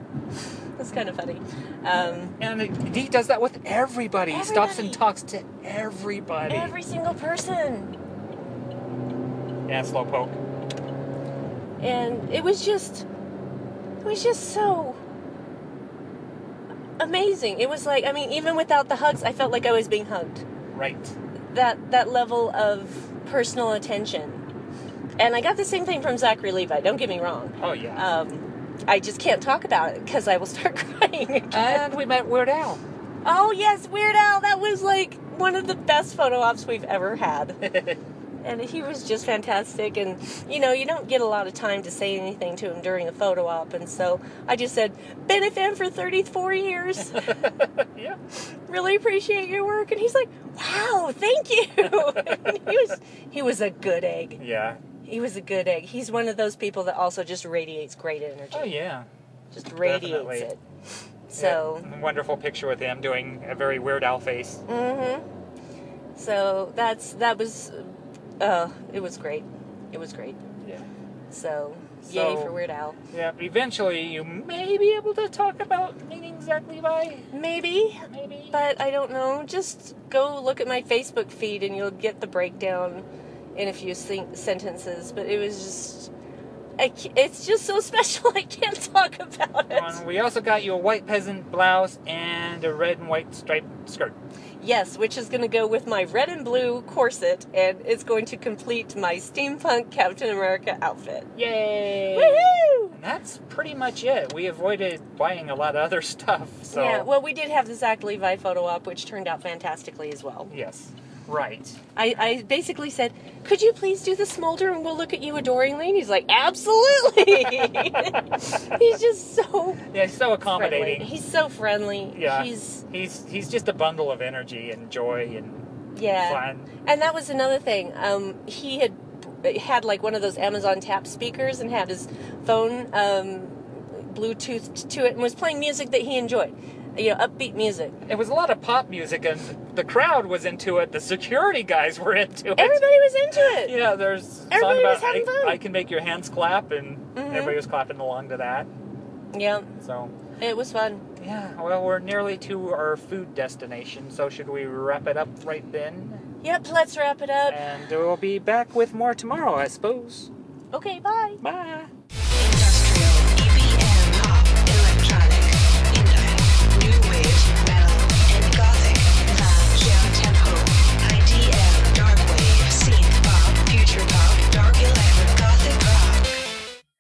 that's kind of funny. Um, And he does that with everybody. He stops and talks to everybody. every single person. yeah, slowpoke. and it was just it was just so amazing it was like i mean even without the hugs i felt like i was being hugged Right. that that level of personal attention and i got the same thing from zachary levi don't get me wrong Oh, yeah. um, i just can't talk about it because i will start crying again. and we met Weird Al. oh yes weird al that was like one of the best photo ops we've ever had and he was just fantastic and you know you don't get a lot of time to say anything to him during a photo op and so i just said been a fan for 34 years yeah. really appreciate your work and he's like wow thank you And he was he was a good egg Yeah. he was a good egg he's one of those people that also just radiates great energy Oh, yeah. just radiates definitely. it so Yeah, wonderful picture with him doing a very Weird Al face. Mm-hmm. So that's that was, uh, it was great. It was great. Yeah. So, So- yay for Weird Al. Yeah. Eventually, you may be able to talk about meeting Zach Levi. Maybe, Maybe. but I don't know. Just go look at my Facebook feed and you'll get the breakdown in a few sen- sentences. But it was just, I, it's just so special. I can't talk about it. Um, we also got you a white peasant blouse and a red and white striped skirt. Yes, which is going to go with my red and blue corset, and it's going to complete my steampunk Captain America outfit. Yay! Woohoo! And that's pretty much it. We avoided buying a lot of other stuff. So Yeah, well, we did have the Zach Levi photo op, which turned out fantastically as well. yes, right. I, I basically said, Could you please do the smolder and we'll look at you adoringly? And he's like, Absolutely! he's just so Yeah, he's so friendly. accommodating. He's so friendly. Yeah, He's, he's he's just a bundle of energy and joy and yeah. fun. And that was another thing. Um, he had had like one of those Amazon tap speakers and had his phone um, Bluetooth to it and was playing music that he enjoyed. You know, upbeat music. It was a lot of pop music, and the crowd was into it. The security guys were into it. Everybody was into it. Yeah, there's a Everybody about was having I, fun. Mm-hmm. I can make your hands clap, and everybody was clapping along to that. Yeah, So it was fun. yeah, well, we're nearly to our food destination. So should we wrap it up right then? Yep, let's wrap it up. And we'll be back with more tomorrow, I suppose. Okay, bye. Bye.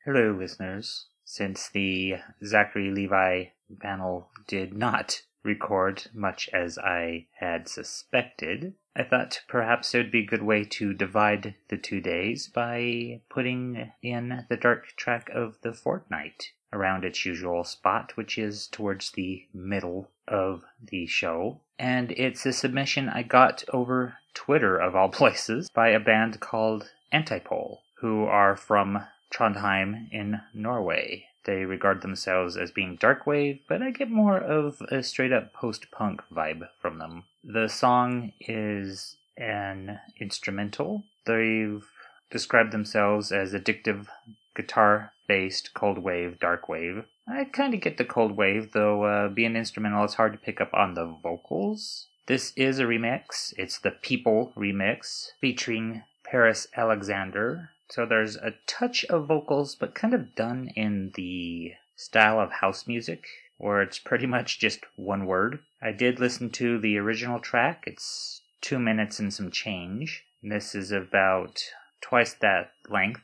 Hello, listeners. Since the Zachary Levi panel did not record much as I had suspected, I thought perhaps it would be a good way to divide the two days by putting in the dark track of the fortnight around its usual spot, which is towards the middle of the show. And it's a submission I got over Twitter, of all places, by a band called Antipole, who are from Trondheim in Norway. They regard themselves as being dark wave, but I get more of a straight up post punk vibe from them. The song is an instrumental. They've described themselves as addictive guitar based cold wave, dark wave. I kind of get the cold wave, though uh, being instrumental, it's hard to pick up on the vocals. This is a remix. It's the People remix featuring Paris Alexander. So there's a touch of vocals, but kind of done in the style of house music, where it's pretty much just one word. I did listen to the original track. It's two minutes and some change. This is about twice that length,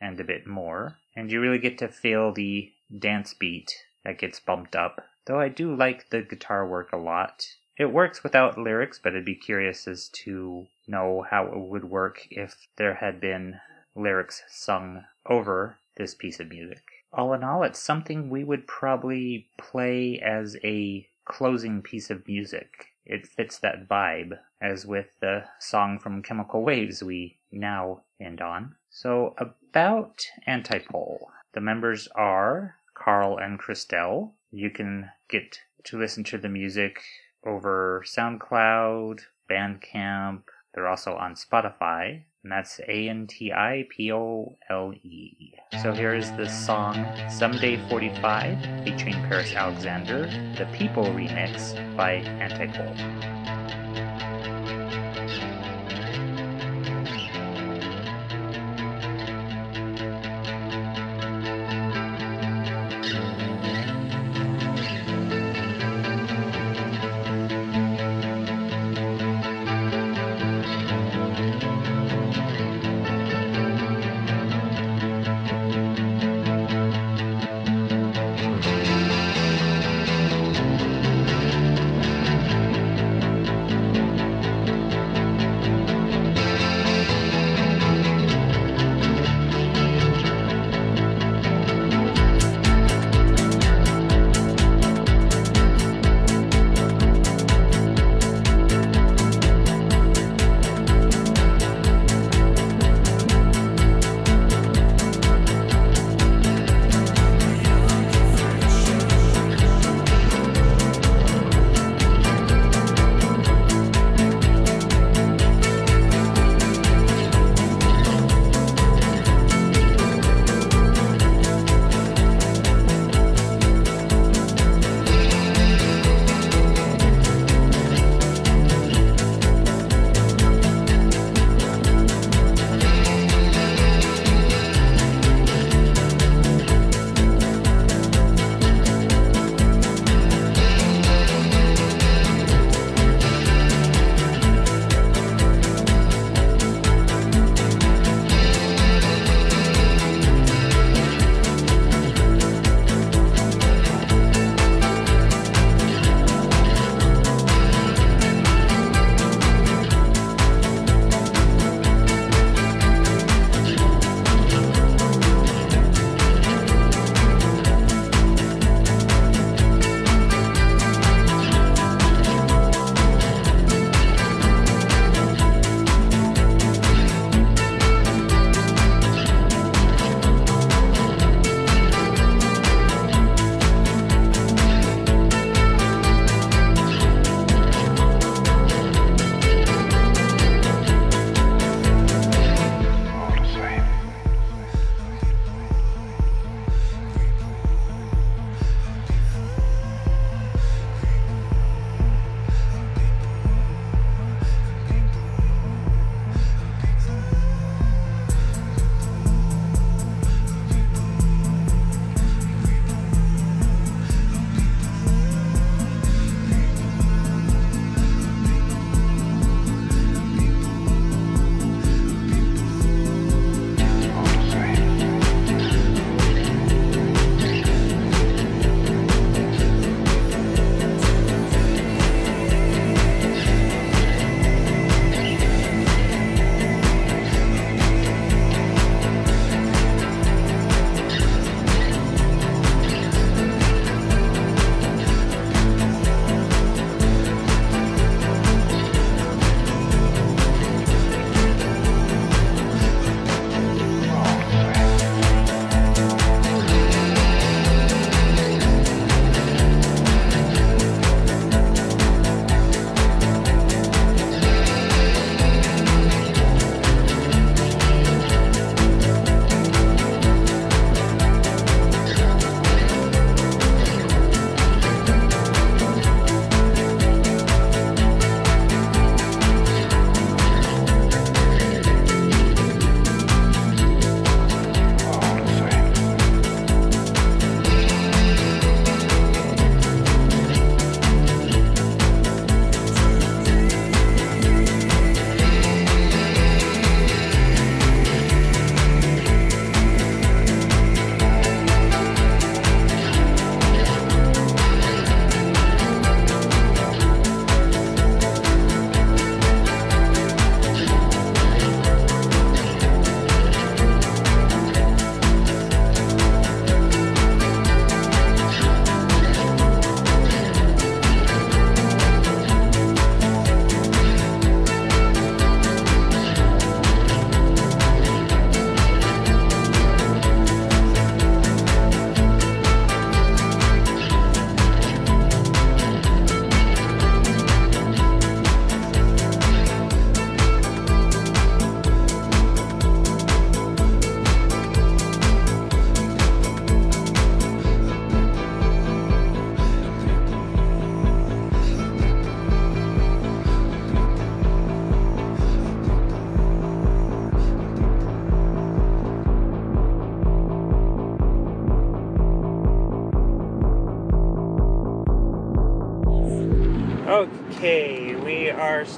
and a bit more. And you really get to feel the dance beat that gets bumped up. Though I do like the guitar work a lot. It works without lyrics, but I'd be curious as to know how it would work if there had been lyrics sung over this piece of music. All in all, it's something we would probably play as a closing piece of music. It fits that vibe, as with the song from Chemical Waves we now end on. So, about Antipole. The members are Carl and Christelle. You can get to listen to the music over SoundCloud, Bandcamp. They're also on Spotify, and that's A N T I P O L E. So here is the song Someday 45 featuring Paris Alexander, the People remix by Antipole. Okay,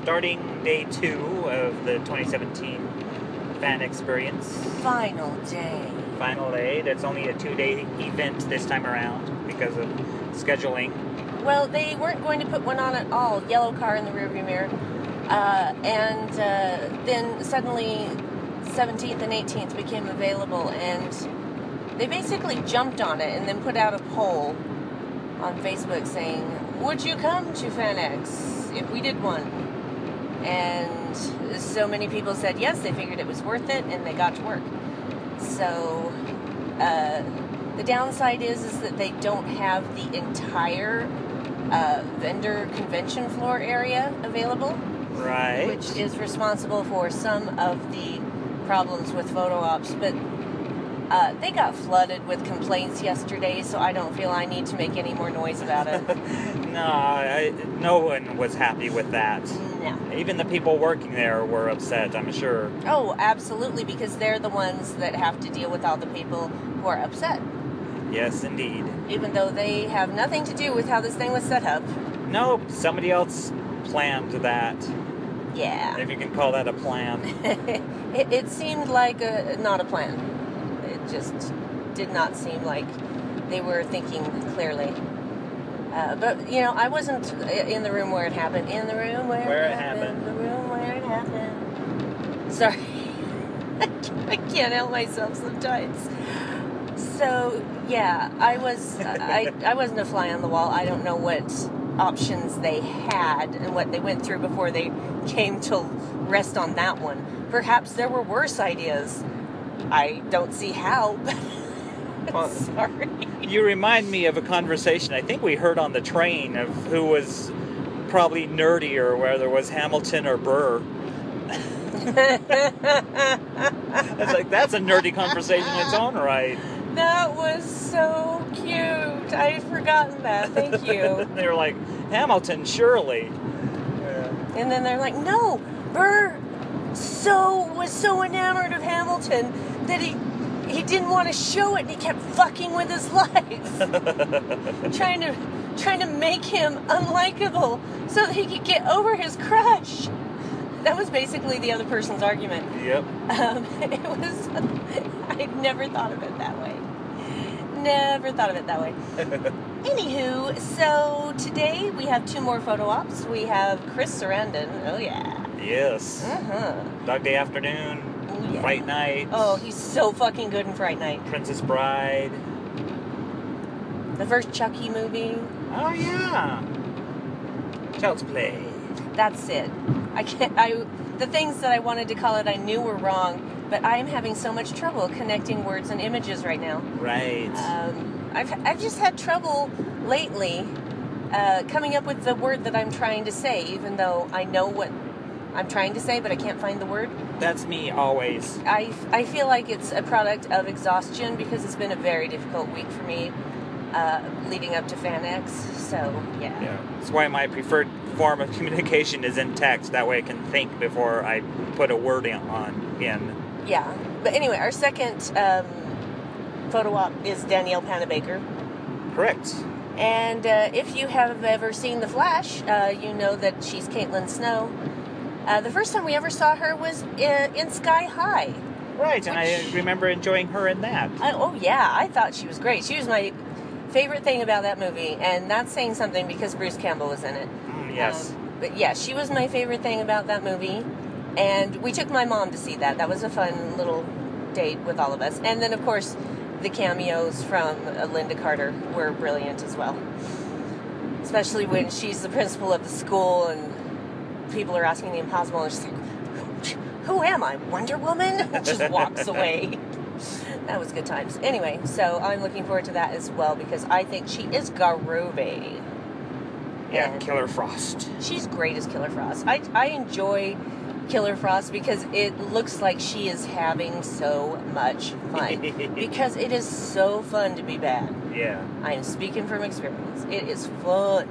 starting day two of the 2017 fan experience. Final day. Final day. That's only a two day event this time around because of scheduling. Well, they weren't going to put one on at all. Yellow car in the rearview mirror. Uh, and uh, then suddenly 17th and 18th became available, and they basically jumped on it and then put out a poll on Facebook saying, Would you come to FanX if we did one? And so many people said yes, they figured it was worth it, and they got to work. So uh, the downside is, is that they don't have the entire uh, vendor convention floor area available Right. which is responsible for some of the problems with photo ops. But uh, they got flooded with complaints yesterday, so I don't feel I need to make any more noise about it. No, I, no one was happy with that. no. Even the people working there were upset, I'm sure. Oh, absolutely, because they're the ones that have to deal with all the people who are upset, Yes, indeed. even though they have nothing to do with how this thing was set up. Nope, somebody else planned that. Yeah. If you can call that a plan. it, it seemed like a, not a plan. Just did not seem like they were thinking clearly. Uh, but you know, I wasn't in the room where it happened. In the room where, Where it it happened. The room where it happened. Sorry, I can't help myself sometimes. So yeah, I was I I wasn't a fly on the wall. I don't know what options they had and what they went through before they came to rest on that one. Perhaps there were worse ideas. I don't see how. Well, Sorry. You remind me of a conversation I think we heard on the train of who was probably nerdier, whether it was Hamilton or Burr. It's like that's a nerdy conversation in its own right. That was so cute. I had forgotten that. Thank you. they were like Hamilton, surely. And then they're like, no, Burr so was so enamored of Hamilton that he he didn't want to show it and he kept fucking with his life. trying to trying to make him unlikable so that he could get over his crush. That was basically the other person's argument. Yep. Um, it was I'd never thought of it that way. Never thought of it that way. Anywho, so today we have two more photo ops. We have Chris Sarandon. Oh yeah. Yes. Uh-huh. Dog Day Afternoon, yeah. Fright Night, Oh, he's so fucking good in Fright Night. Princess Bride. The first Chucky movie. Oh yeah. Child's Play. That's it. I can't. I the things that I wanted to call it, I knew were wrong, but I am having so much trouble connecting words and images right now. Right. Um, I've I've just had trouble lately uh, coming up with the word that I'm trying to say, even though I know what I'm trying to say, but I can't find the word. That's me always. I, I feel like it's a product of exhaustion because it's been a very difficult week for me uh, leading up to FanX. So, yeah. Yeah. That's why my preferred form of communication is in text. That way I can think before I put a word in, on in. Yeah. But anyway, our second um, photo op is Danielle Panabaker. Correct. And uh, if you have ever seen The Flash, uh, you know that she's Caitlin Snow. Uh, the first time we ever saw her was in, in Sky High. Right, and I remember enjoying her in that. I, oh yeah, I thought she was great. She was my favorite thing about that movie, and that's saying something because Bruce Campbell was in it. Mm, yes. Um, but yeah, she was my favorite thing about that movie, and we took my mom to see that. That was a fun little date with all of us, and then of course the cameos from uh, Lynda Carter were brilliant as well. Especially when she's the principal of the school and people are asking the impossible, and she's like, "Who am I, Wonder Woman?" Just walks away. That was good times. Anyway, so I'm looking forward to that as well because I think she is Garubi. Yeah, And Killer Frost. She's great as Killer Frost. I, I enjoy Killer Frost because it looks like she is having so much fun. because it is so fun to be bad. Yeah. I am speaking from experience. It is fun.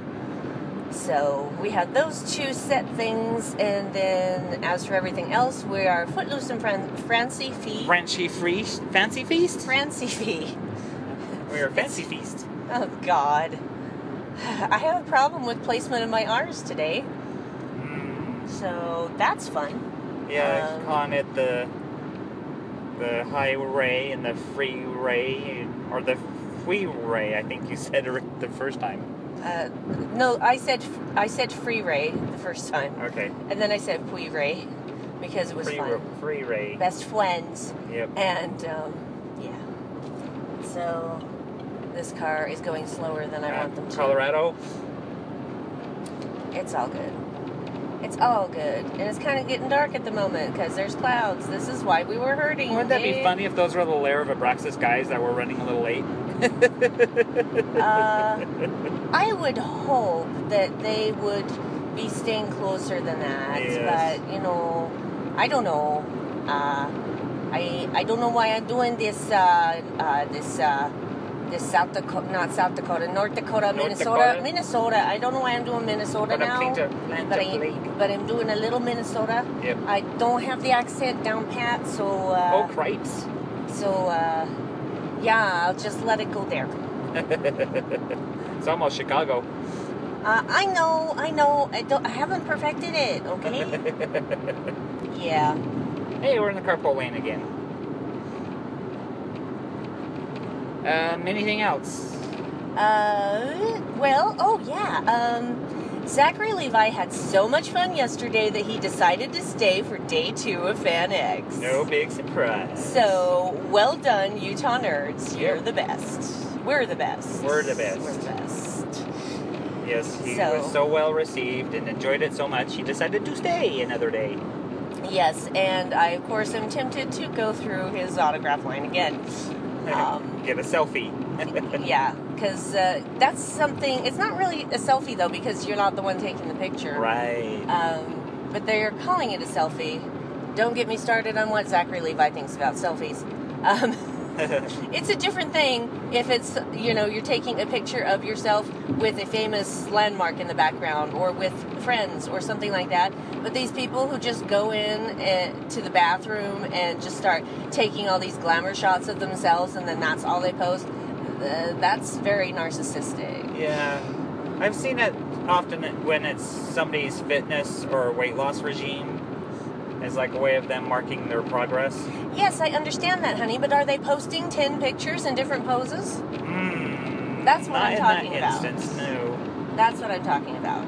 So we had those two set things, and then as for everything else, we are Footloose and Fran- Francie Fee. Frenchy Feast? Fancy Feast? Francie Fee. We are Fancy Feast. Oh God. I have a problem with placement of my R's today. So that's fun. Yeah, Um, calling it the the high ray and the free ray, or the free ray. I think you said it the first time. Uh, no, I said I said free ray the first time, Okay. and then I said free ray because it was Free, fun. free ray. Best friends, Yep. and um, yeah. So this car is going slower than I Uh, want them to. Colorado. It's all good. It's all good, and it's kind of getting dark at the moment because there's clouds. This is why we were hurting. Wouldn't that be funny if those were the Lair of Abraxas guys that were running a little late? Uh, I would hope that they would be staying closer than that, Yes. but you know, I don't know. Uh, I I don't know why I'm doing this uh, uh, this uh, this South Dakota, not South Dakota, North Dakota, North Minnesota, Dakota? Minnesota. I don't know why I'm doing Minnesota But now, but I but I'm doing a little Minnesota. Yep. I don't have the accent down pat, so uh, oh, cripes. so uh, yeah, I'll just let it go there. it's almost Chicago. Uh, I know, I know. I don't. I haven't perfected it. Okay. yeah. Hey, we're in the carpool lane again. Um, anything else? Uh. Well. Oh yeah. Um. Zachary Levi had so much fun yesterday that he decided to stay for day two of FanX. No big surprise. So well done, Utah nerds. You're Yep. the best. We're the best. We're the best. We're the best. Yes, he So- was so well received and enjoyed it so much, he decided to stay another day. Yes, and I of course am tempted to go through his autograph line again. Um, Get a selfie. yeah, because uh, that's something. It's not really a selfie though, because you're not the one taking the picture. Right. Um, but they're calling it a selfie. Don't get me started on what Zachary Levi thinks about selfies. Um, it's a different thing if it's you know you're taking a picture of yourself with a famous landmark in the background or with friends or something like that. But these people who just go in and, to the bathroom and just start taking all these glamour shots of themselves and then that's all they post uh, that's very narcissistic. Yeah. I've seen it often when it's somebody's fitness or weight loss regime as like a way of them marking their progress. yes i understand that honey but are they posting 10 pictures in different poses Mm, That's what I'm in talking about. instance, no. That's what I'm talking about.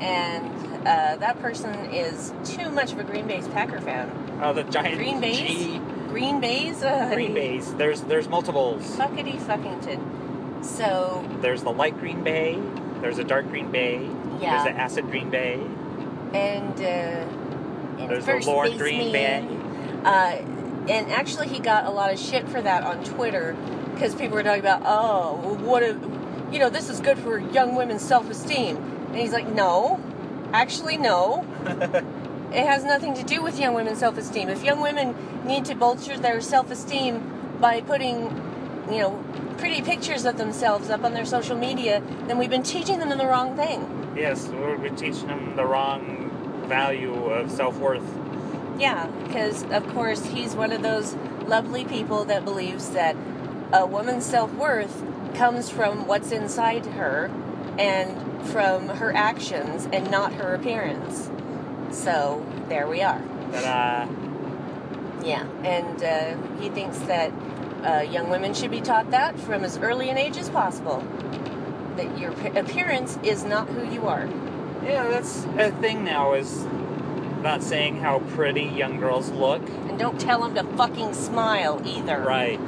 And uh, that person is too much of a Green Bay's Packer fan. Oh, the giant Green Bay's? G. Green Bay's? Uh, Green Bays. There's there's multiples. Fuckity fuckington. So, There's the light green bay. There's a dark green bay. Yeah. There's the acid green bay. and, uh, and There's the Lord Green baseman, Uh, and actually, he got a lot of shit for that on Twitter because people were talking about, oh, what a, you know, this is good for young women's self esteem. And he's like, no, actually, no. it has nothing to do with young women's self esteem. If young women need to bolster their self esteem by putting, you know, pretty pictures of themselves up on their social media, then we've been teaching them the wrong thing. Yes, we're teaching them the wrong value of self worth. Yeah, because of course he's one of those lovely people that believes that a woman's self worth comes from what's inside her and from her actions and not her appearance. So there we are. Ta-da. Yeah, and uh, he thinks that uh, young women should be taught that from as early an age as possible. That your appearance is not who you are. Yeah, that's a thing now. Is not saying how pretty young girls look. And don't tell them to fucking smile either. Right.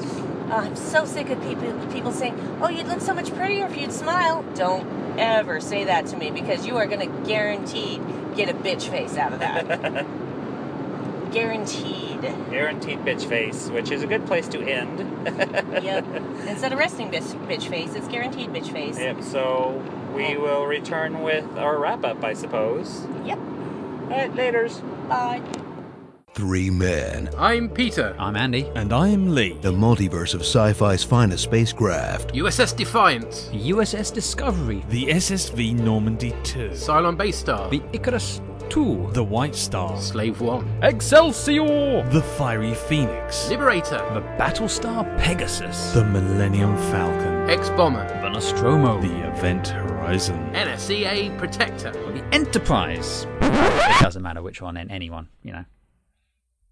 Uh, I'm so sick of people people saying, "Oh, you'd look so much prettier if you'd smile." Don't ever say that to me because you are going to guaranteed get a bitch face out of that. guaranteed. Guaranteed bitch face, which is a good place to end. Yep. Instead of resting bitch, bitch face, it's guaranteed bitch face. Yep. So we will return with our wrap up, I suppose. Yep. All right, later's. Bye. Three men. I'm Peter. I'm Andy. And I'm Lee. The multiverse of sci-fi's finest spacecraft. USS Defiant. USS Discovery. The SSV Normandy 2. Cylon Base Star. The Icarus 2. The White Star. Slave 1. Excelsior! The Fiery Phoenix. Liberator. The Battlestar Pegasus. The Millennium Falcon. X-Bomber. The Nostromo. The Event Horizon. NSEA Protector. Or the Enterprise. it doesn't matter which one, and anyone, you know.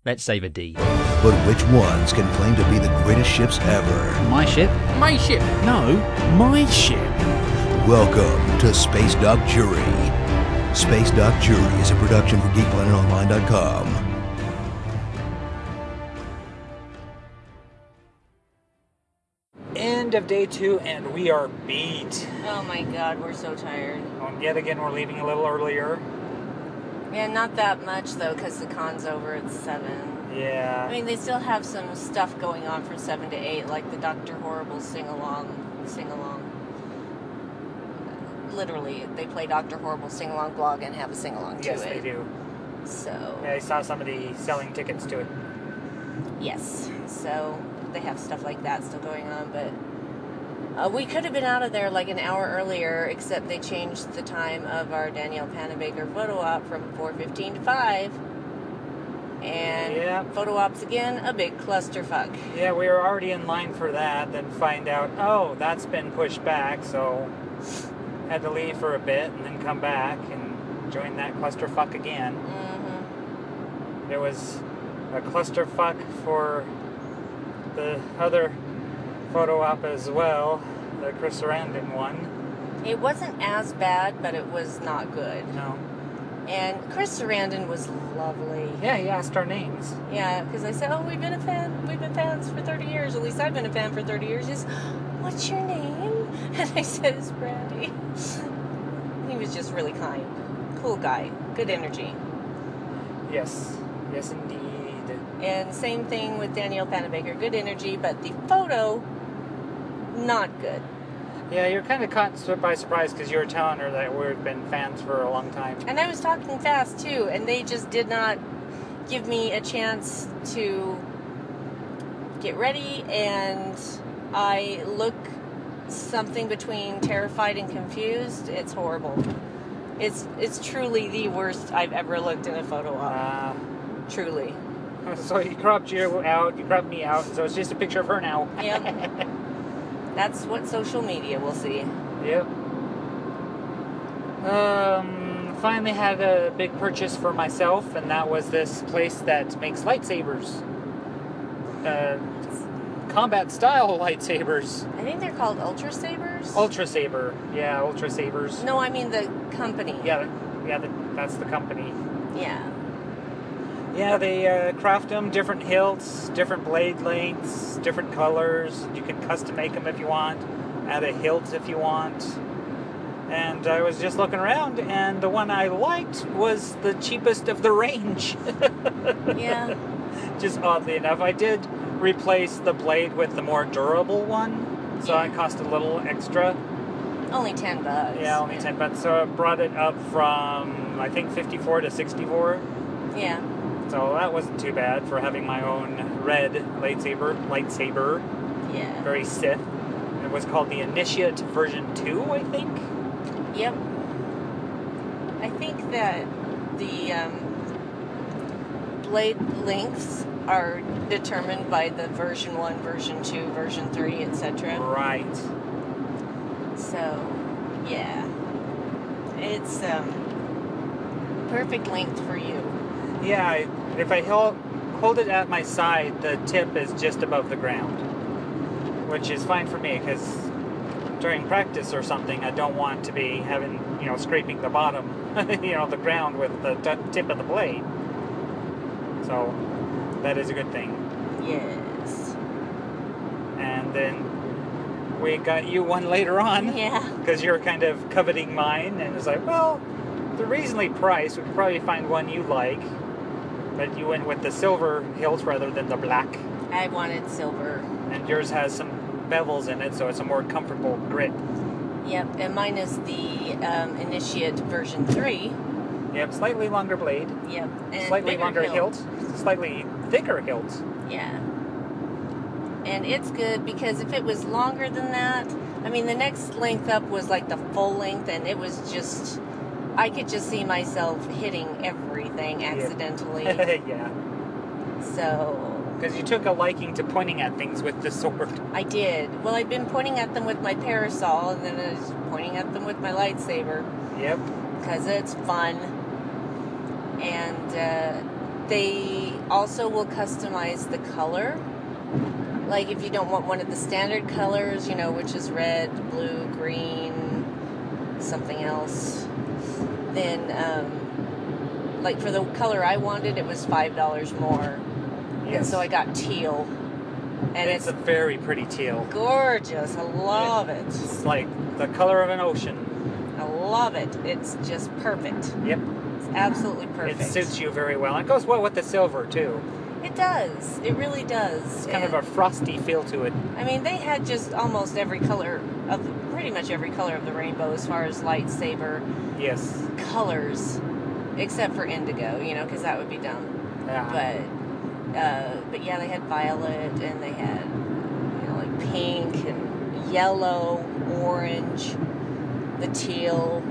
Let's save a D. But which ones can claim to be the greatest ships ever? My ship? My ship. No, my ship. Welcome to Space Doc Jury. Space Doc Jury is a production for GeekPlanetOnline.com. End of day two, and we are beat. Oh my god, we're so tired. Um, yet again, we're leaving a little earlier. Yeah, not that much though, because the con's over at 7. Yeah. I mean, they still have some stuff going on from 7 to 8, like the Dr. Horrible sing along. Sing along. Literally, they play Dr. Horrible sing along blog and have a sing along to yes, it. they do. So, Yeah, I saw somebody selling tickets to it. yes. So, they have stuff like that still going on, but. Uh, we could have been out of there like an hour earlier, except they changed the time of our Danielle Panabaker photo op from 4:15 to 5. And Yeah. photo ops again, a big clusterfuck. Yeah, we were already in line for that, then find out, oh, that's been pushed back, so had to leave for a bit and then come back and join that clusterfuck again. Mm-hmm. There was a clusterfuck for the other photo op as well, the Chris Sarandon one. It wasn't as bad, but it was not good. No. And Chris Sarandon was lovely. Yeah, he asked our names. Yeah, because I said, "Oh, we've been a fan. We've been fans for 30 years. At least I've been a fan for 30 years." He's, "What's your name?" And I said, "It's Brandi." He was just really kind, cool guy, good energy. Yes, yes indeed. And same thing with Danielle Panabaker, good energy, but the photo, not good. Yeah, you're kind of caught by surprise because you were telling her that we've been fans for a long time. And I was talking fast too, and they just did not give me a chance to get ready, and I look something between terrified and confused. It's horrible. It's it's truly the worst I've ever looked in a photo op. Uh, truly. So you cropped you out, you cropped me out, so it's just a picture of her now. Yep. That's what social media will see. Yep. Um, finally had a big purchase for myself, and that was this place that makes lightsabers. Uh, combat style lightsabers. I think they're called Ultra Sabers. Ultra Saber. Yeah, Ultra Sabers. No, I mean the company. Yeah, yeah, the, that's the company. Yeah. Yeah, they uh, craft them different hilts, different blade lengths, different colors. You can custom make them if you want, add a hilt if you want. And I was just looking around, and the one I liked was the cheapest of the range. Yeah. just oddly enough, I did replace the blade with the more durable one, so it cost a little extra. Only ten bucks. Yeah, only 10 bucks. So it brought it up from, I think, 54 to 64. Yeah. So that wasn't too bad for having my own red lightsaber. Lightsaber. Yeah. Very Sith. It was called the Initiate version 2, I think. Yep. I think that the um, blade lengths are determined by the version 1, version 2, version 3, etc. Right. So, yeah. It's um, perfect length for you. Yeah, I, if I hold, hold it at my side, the tip is just above the ground. Which is fine for me because during practice or something, I don't want to be having, you know, scraping the bottom, you know, the ground with the t- tip of the blade. So, that is a good thing. Yes. And then we got you one later on. Yeah. Because you're kind of coveting mine, and it's like, well, they're reasonably priced. We could probably find one you like. But you went with the silver hilt rather than the black. I wanted silver. And yours has some bevels in it, so it's a more comfortable grip. Yep, and mine is the um, Initiate version 3. Yep, slightly longer blade. Yep. And slightly longer hilt. Slightly thicker hilt. Yeah. And it's good because if it was longer than that, I mean, the next length up was like the full length, and it was just I could just see myself hitting everything accidentally. yeah. So Because you took a liking to pointing at things with the sword. I did. Well, I've been pointing at them with my parasol, and then I was pointing at them with my lightsaber. Yep. Because it's fun. And uh, they also will customize the color. Like if you don't want one of the standard colors, you know, which is red, blue, green, something else, then, um, like for the color I wanted, it was $5 more. And so I got teal. And it's, it's, a very pretty teal. gorgeous. I love it. It's like the color of an ocean. I love it. It's just perfect. Yep. It's absolutely perfect. It suits you very well. It goes well with the silver too. It does. It really does. It's kind of a frosty feel to it. I mean, they had just almost every color of the, pretty much every color of the rainbow as far as lightsaber Yes. colors, except for indigo, you know, because that would be dumb. Yeah. But, uh, but yeah, they had violet and they had, you know, like pink and yellow, orange, the teal.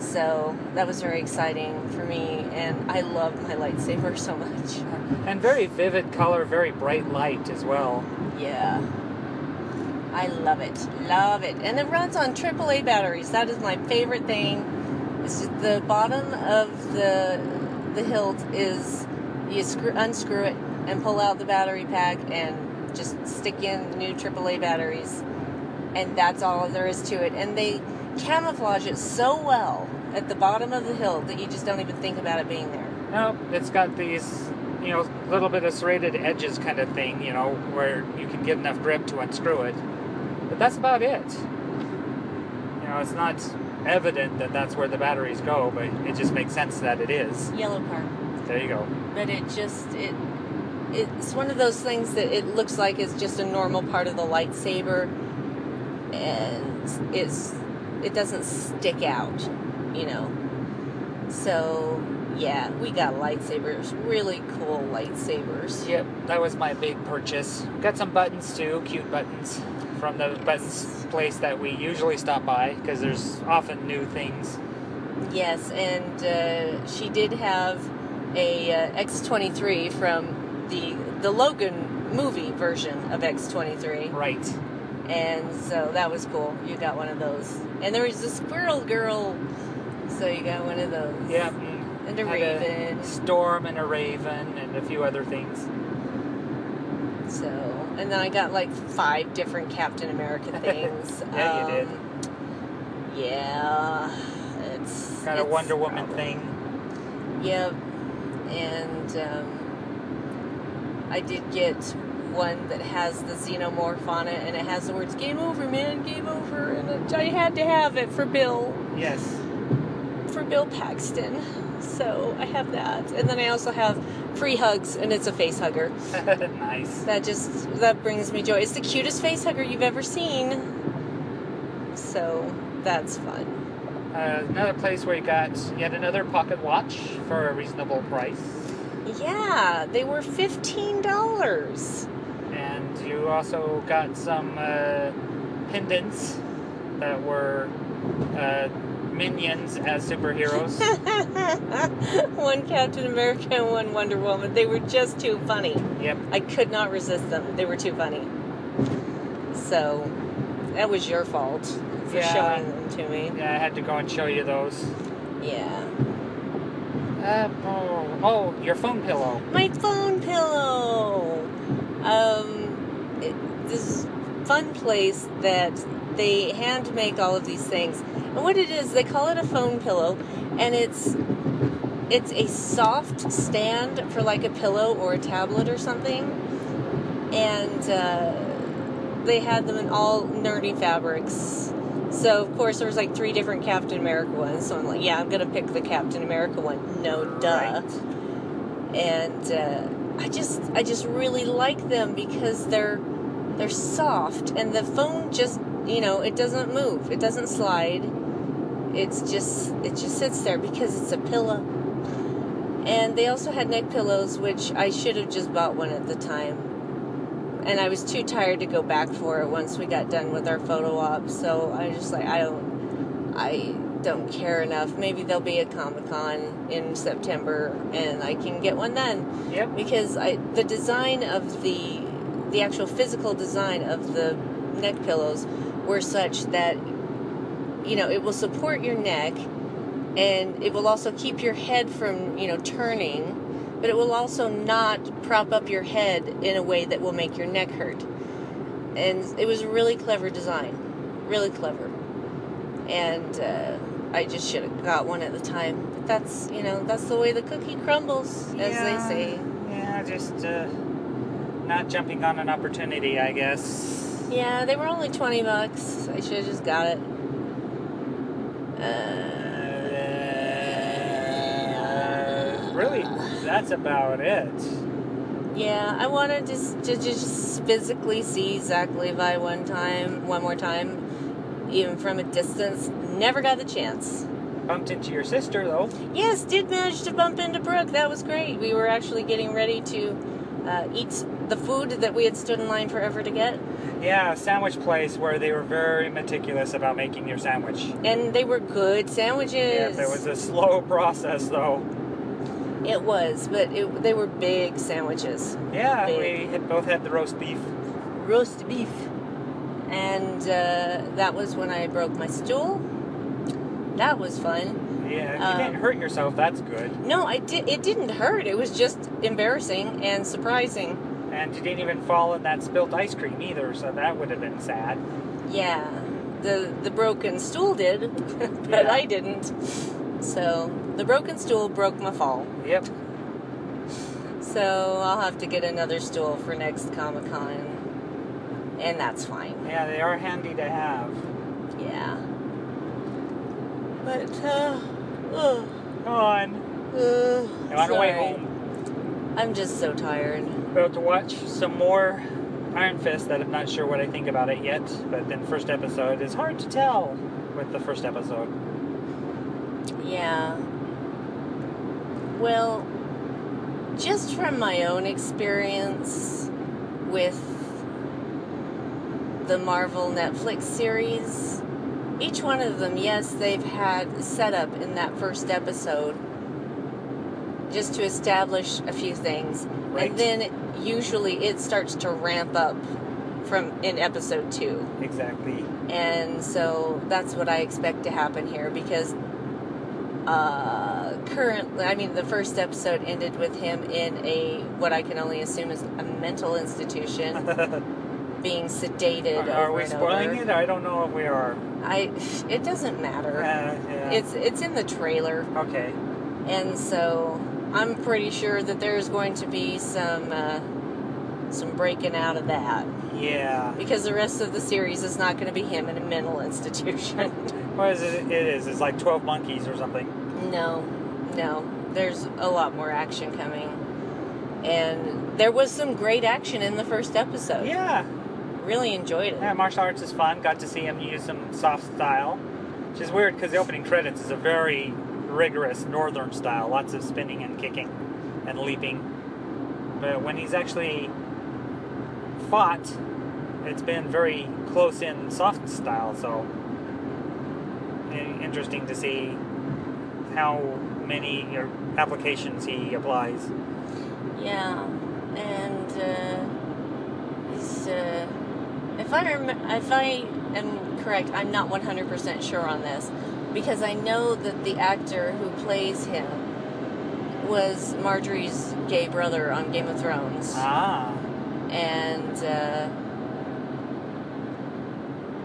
So that was very exciting for me, and I loved my lightsaber so much. And very vivid color, very bright light as well. Yeah. I love it. Love it. And it runs on AAA batteries. That is my favorite thing. It's just the bottom of the the hilt is you screw, unscrew it and pull out the battery pack and just stick in new AAA batteries. And that's all there is to it. And they camouflage it so well at the bottom of the hill that you just don't even think about it being there. No, it's got these, you know, little bit of serrated edges kind of thing, you know, where you can get enough grip to unscrew it. But that's about it. You know, it's not evident that that's where the batteries go, but it just makes sense that it is. Yellow part. There you go. but it just it it's one of those things that it looks like it's just a normal part of the lightsaber and it's it doesn't stick out you know so yeah we got lightsabers really cool lightsabers Yep, that was my big purchase. Got some buttons too, cute buttons from the buttons place that we usually stop by because there's often new things. yes and uh, she did have a uh, x23 from the the logan movie version of x23 Right. And so that was cool. You got one of those, and there was a squirrel girl, so you got one of those. Yep. and a Had raven. storm and a raven and a few other things. So, and then I got like five different Captain America things. Yeah, you did. Um, Yeah, it's Got a Wonder Woman probably- thing. Yep, and um, I did get one that has the xenomorph on it, and it has the words "Game over, man, game over," and I had to have it for Bill. Yes. for Bill Paxton. So I have that. And then I also have free hugs and it's a face hugger. nice. That just that brings me joy. It's the cutest face hugger you've ever seen. So that's fun. Uh, another place where you got yet another pocket watch for a reasonable price. Yeah, they were fifteen dollars. You also got some uh, pendants that were uh, minions as superheroes. one Captain America and one Wonder Woman. They were just too funny. Yep. I could not resist them. They were too funny. So that was your fault for Yeah. showing them to me. yeah, I had to go and show you those. Yeah. Uh, oh, oh, your phone pillow. My phone pillow. Um, it, this fun place that they hand make all of these things, and what it is, they call it a phone pillow, and it's it's a soft stand for like a pillow or a tablet or something, and uh, they had them in all nerdy fabrics. So of course there was like three different Captain America ones. So I'm like, yeah, I'm gonna pick the Captain America one. No duh. And uh, I just I just really like them because they're they're soft and the phone just you know it doesn't move. It doesn't slide. It's just it just sits there because it's a pillow. And they also had neck pillows, which I should have just bought one at the time and I was too tired to go back for it once we got done with our photo op. So I was just like, I don't, I don't care enough. Maybe there'll be a Comic Con in September, and I can get one then. Yep. Because I the design of the the actual physical design of the neck pillows were such that you know it will support your neck, and it will also keep your head from you know turning, but it will also not prop up your head in a way that will make your neck hurt. And it was a really clever design, really clever and uh, I just should have got one at the time. But that's you know that's the way the cookie crumbles, as Yeah. they say. Yeah, just uh, not jumping on an opportunity, I guess. Yeah, they were only twenty bucks. I should have just got it. Uh, really, that's about it. Yeah, I wanted to, to just physically see Zach Levi one time, one more time, even from a distance. Never got the chance. Bumped into your sister, though. Yes, did manage to bump into Brooke. That was great. We were actually getting ready to uh, eat the food that we had stood in line forever to get. Yeah, a sandwich place where they were very meticulous about making your sandwich. And they were good sandwiches. Yeah, it was a slow process, though. It was, but it, they were big sandwiches. Yeah, Big. we had both had the roast beef. roast beef. And uh, that was when I broke my stool. That was fun. Yeah, if you Um, didn't hurt yourself, that's good. No, I did. It didn't hurt. It was just embarrassing and surprising. And you didn't even fall in that spilt ice cream either, so that would have been sad. Yeah, the the broken stool did, but Yeah. I didn't. So the broken stool broke my fall. Yep. So I'll have to get another stool for next Comic Con, and that's fine. Yeah, they are handy to have. Yeah. But uh, ugh, Come on. uh, You're on your way home. I'm just so tired. About to watch some more Iron Fist that I'm not sure what I think about it yet, but then first episode is hard to tell with the first episode. Yeah. Well, just from my own experience with the Marvel Netflix series, each one of them, yes, they've had setup in that first episode just to establish a few things. Right. And then usually it starts to ramp up from in episode 2. Exactly. And so that's what I expect to happen here because uh, currently, I mean, the first episode ended with him in a what I can only assume is a mental institution, being sedated. Are, we spoiling over. it? I don't know if we are. I. It doesn't matter. Uh, yeah. It's it's in the trailer, okay. and so I'm pretty sure that there's going to be some uh, some breaking out of that Yeah. because the rest of the series is not going to be him in a mental institution. What is it? It is. It's like Twelve Monkeys or something. No, no. There's a lot more action coming. And there was some great action in the first episode. Yeah. Really enjoyed it. Yeah, martial arts is fun. Got to see him use some soft style, which is weird because the opening credits is a very rigorous northern style. Lots of spinning and kicking and leaping. But when he's actually fought, it's been very close in soft style. So interesting to see how many applications he applies. Yeah. And uh, he's, uh, if I rem- if I am correct, I'm not 100% sure on this because I know that the actor who plays him was Margaery's gay brother on Game of Thrones. Ah. and uh,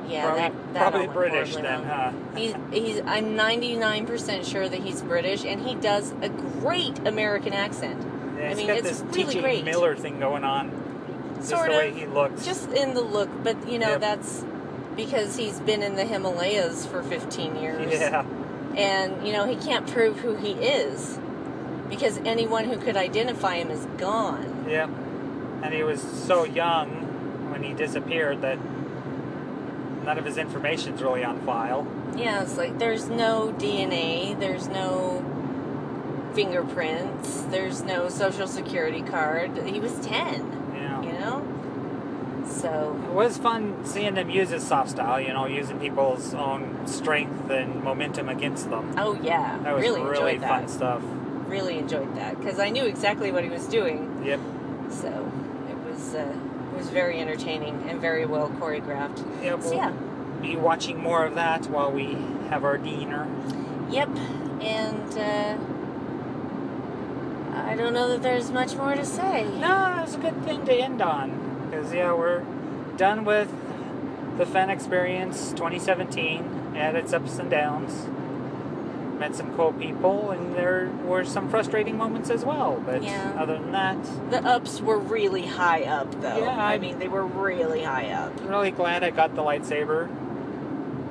yeah, Probably- that, that probably British then, huh? He's he's I'm 99% sure that he's British, and he does a great American accent. Yeah, I mean, got it's this really great. Miller thing going on. Just Sort the way of. he looks. Just in the look, but you know Yep. that's because he's been in the Himalayas for 15 years. Yeah. And you know he can't prove who he is because anyone who could identify him is gone. Yep. And he was so young when he disappeared that none of his information's really on file. Yeah, it's like there's no DNA, there's no fingerprints, there's no social security card. He was 10, Yeah. you know? So It was fun seeing them use his soft style, you know, using people's own strength and momentum against them. oh yeah, That was really, really, enjoyed fun that. stuff. Really enjoyed that because I knew exactly what he was doing. Yep. So it was uh, it was very entertaining and very well choreographed. Yep. So yeah. be watching more of that while we have our dinner. Yep, and uh, I don't know that there's much more to say. No, it's a good thing to end on. Because, yeah, we're done with the FanXperience 2017. Had its ups and downs. Met some cool people, and there were some frustrating moments as well. But Yeah. other than that, The ups were really high up, though. Yeah, I I- mean they were really high up. I'm really glad I got the lightsaber.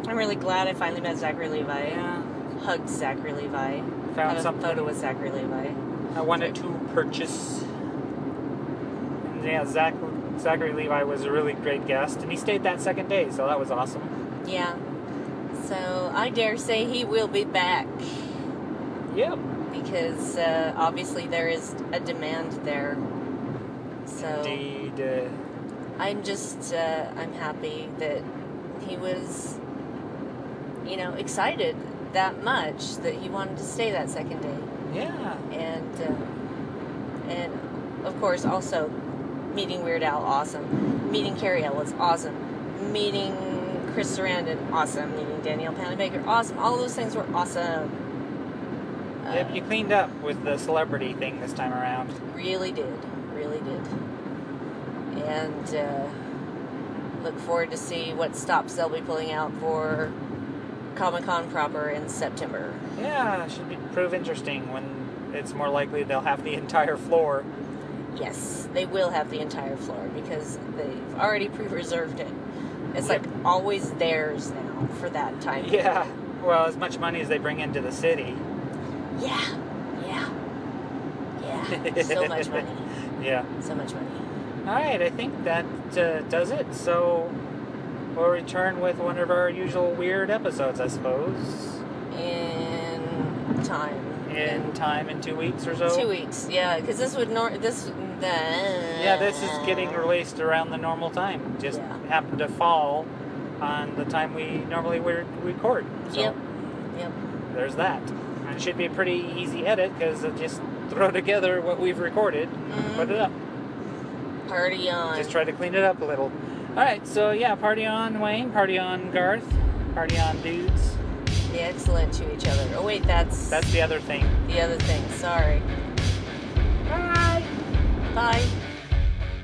I'm really glad I finally met Zachary Levi. Yeah. Hugged Zachary Levi. Found something. photo with Zachary Levi. I wanted to purchase. And yeah, Zach, Zachary Levi was a really great guest, and he stayed that second day, so that was awesome. Yeah. So I dare say he will be back Yep. because uh, obviously there is a demand there. So Indeed. Uh, I'm just uh, I'm happy that he was, you know, excited that much that he wanted to stay that second day. yeah. and uh, and of course also meeting Weird Al awesome, meeting Cary Elwes awesome, meeting Chris Sarandon awesome, meeting Danielle Panabaker awesome. All those things were awesome. Yep, you cleaned up with the celebrity thing this time around. Really did, really did, and uh, look forward to see what stops they'll be pulling out for Comic Con proper in September. Yeah, should be prove interesting when it's more likely they'll have the entire floor. Yes, they will have the entire floor because they've already pre-reserved it. It's like always theirs now for that time. Yeah. Well, as much money as they bring into the city. Yeah. Yeah. Yeah. so much money. Yeah. So much money. All right, I think that uh, does it. So we'll return with one of our usual weird episodes, I suppose, In time. In time in two weeks or so. Two weeks. Yeah, because this would nor this. The, Yeah, this is getting released around the normal time. Just Yeah. happened to fall on the time we normally record. So Yep. Yep. there's that. And it should be a pretty easy edit because just throw together what we've recorded, mm-hmm. put it up. Party on. Just try to clean it up a little. All right, so yeah, party on Wayne, party on Garth, party on dudes. Be excellent to each other. Oh wait, that's That's the other thing. the other thing. Sorry. Bye. Bye.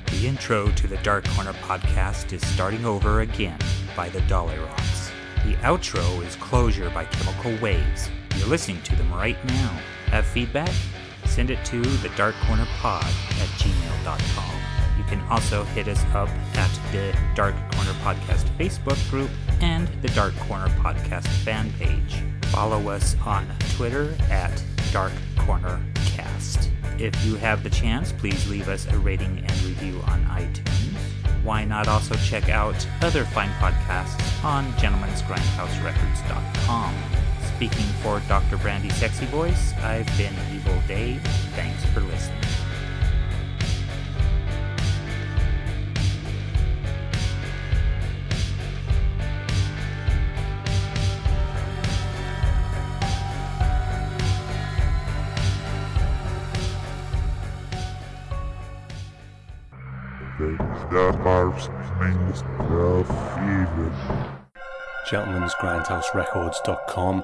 The intro to the Dark Corner podcast is Starting Over Again by the Dolly Rocks. The outro is Closure by Chemical Waves. You're listening to them right now. Have feedback? Send it to the Dark Corner Pod at gmail.com. You can also hit us up at the Dark Corner Podcast Facebook group and the Dark Corner Podcast fan page. Follow us on Twitter at Dark Corner Cast. If you have the chance, please leave us a rating and review on iTunes. Why not also check out other fine podcasts on gentleman'sgrindhouserecords.com. Speaking for Dr. Brandi Sexy Voice, I've been Evil Dave. Thanks for listening. Gentlemen's Grindhouserecords.com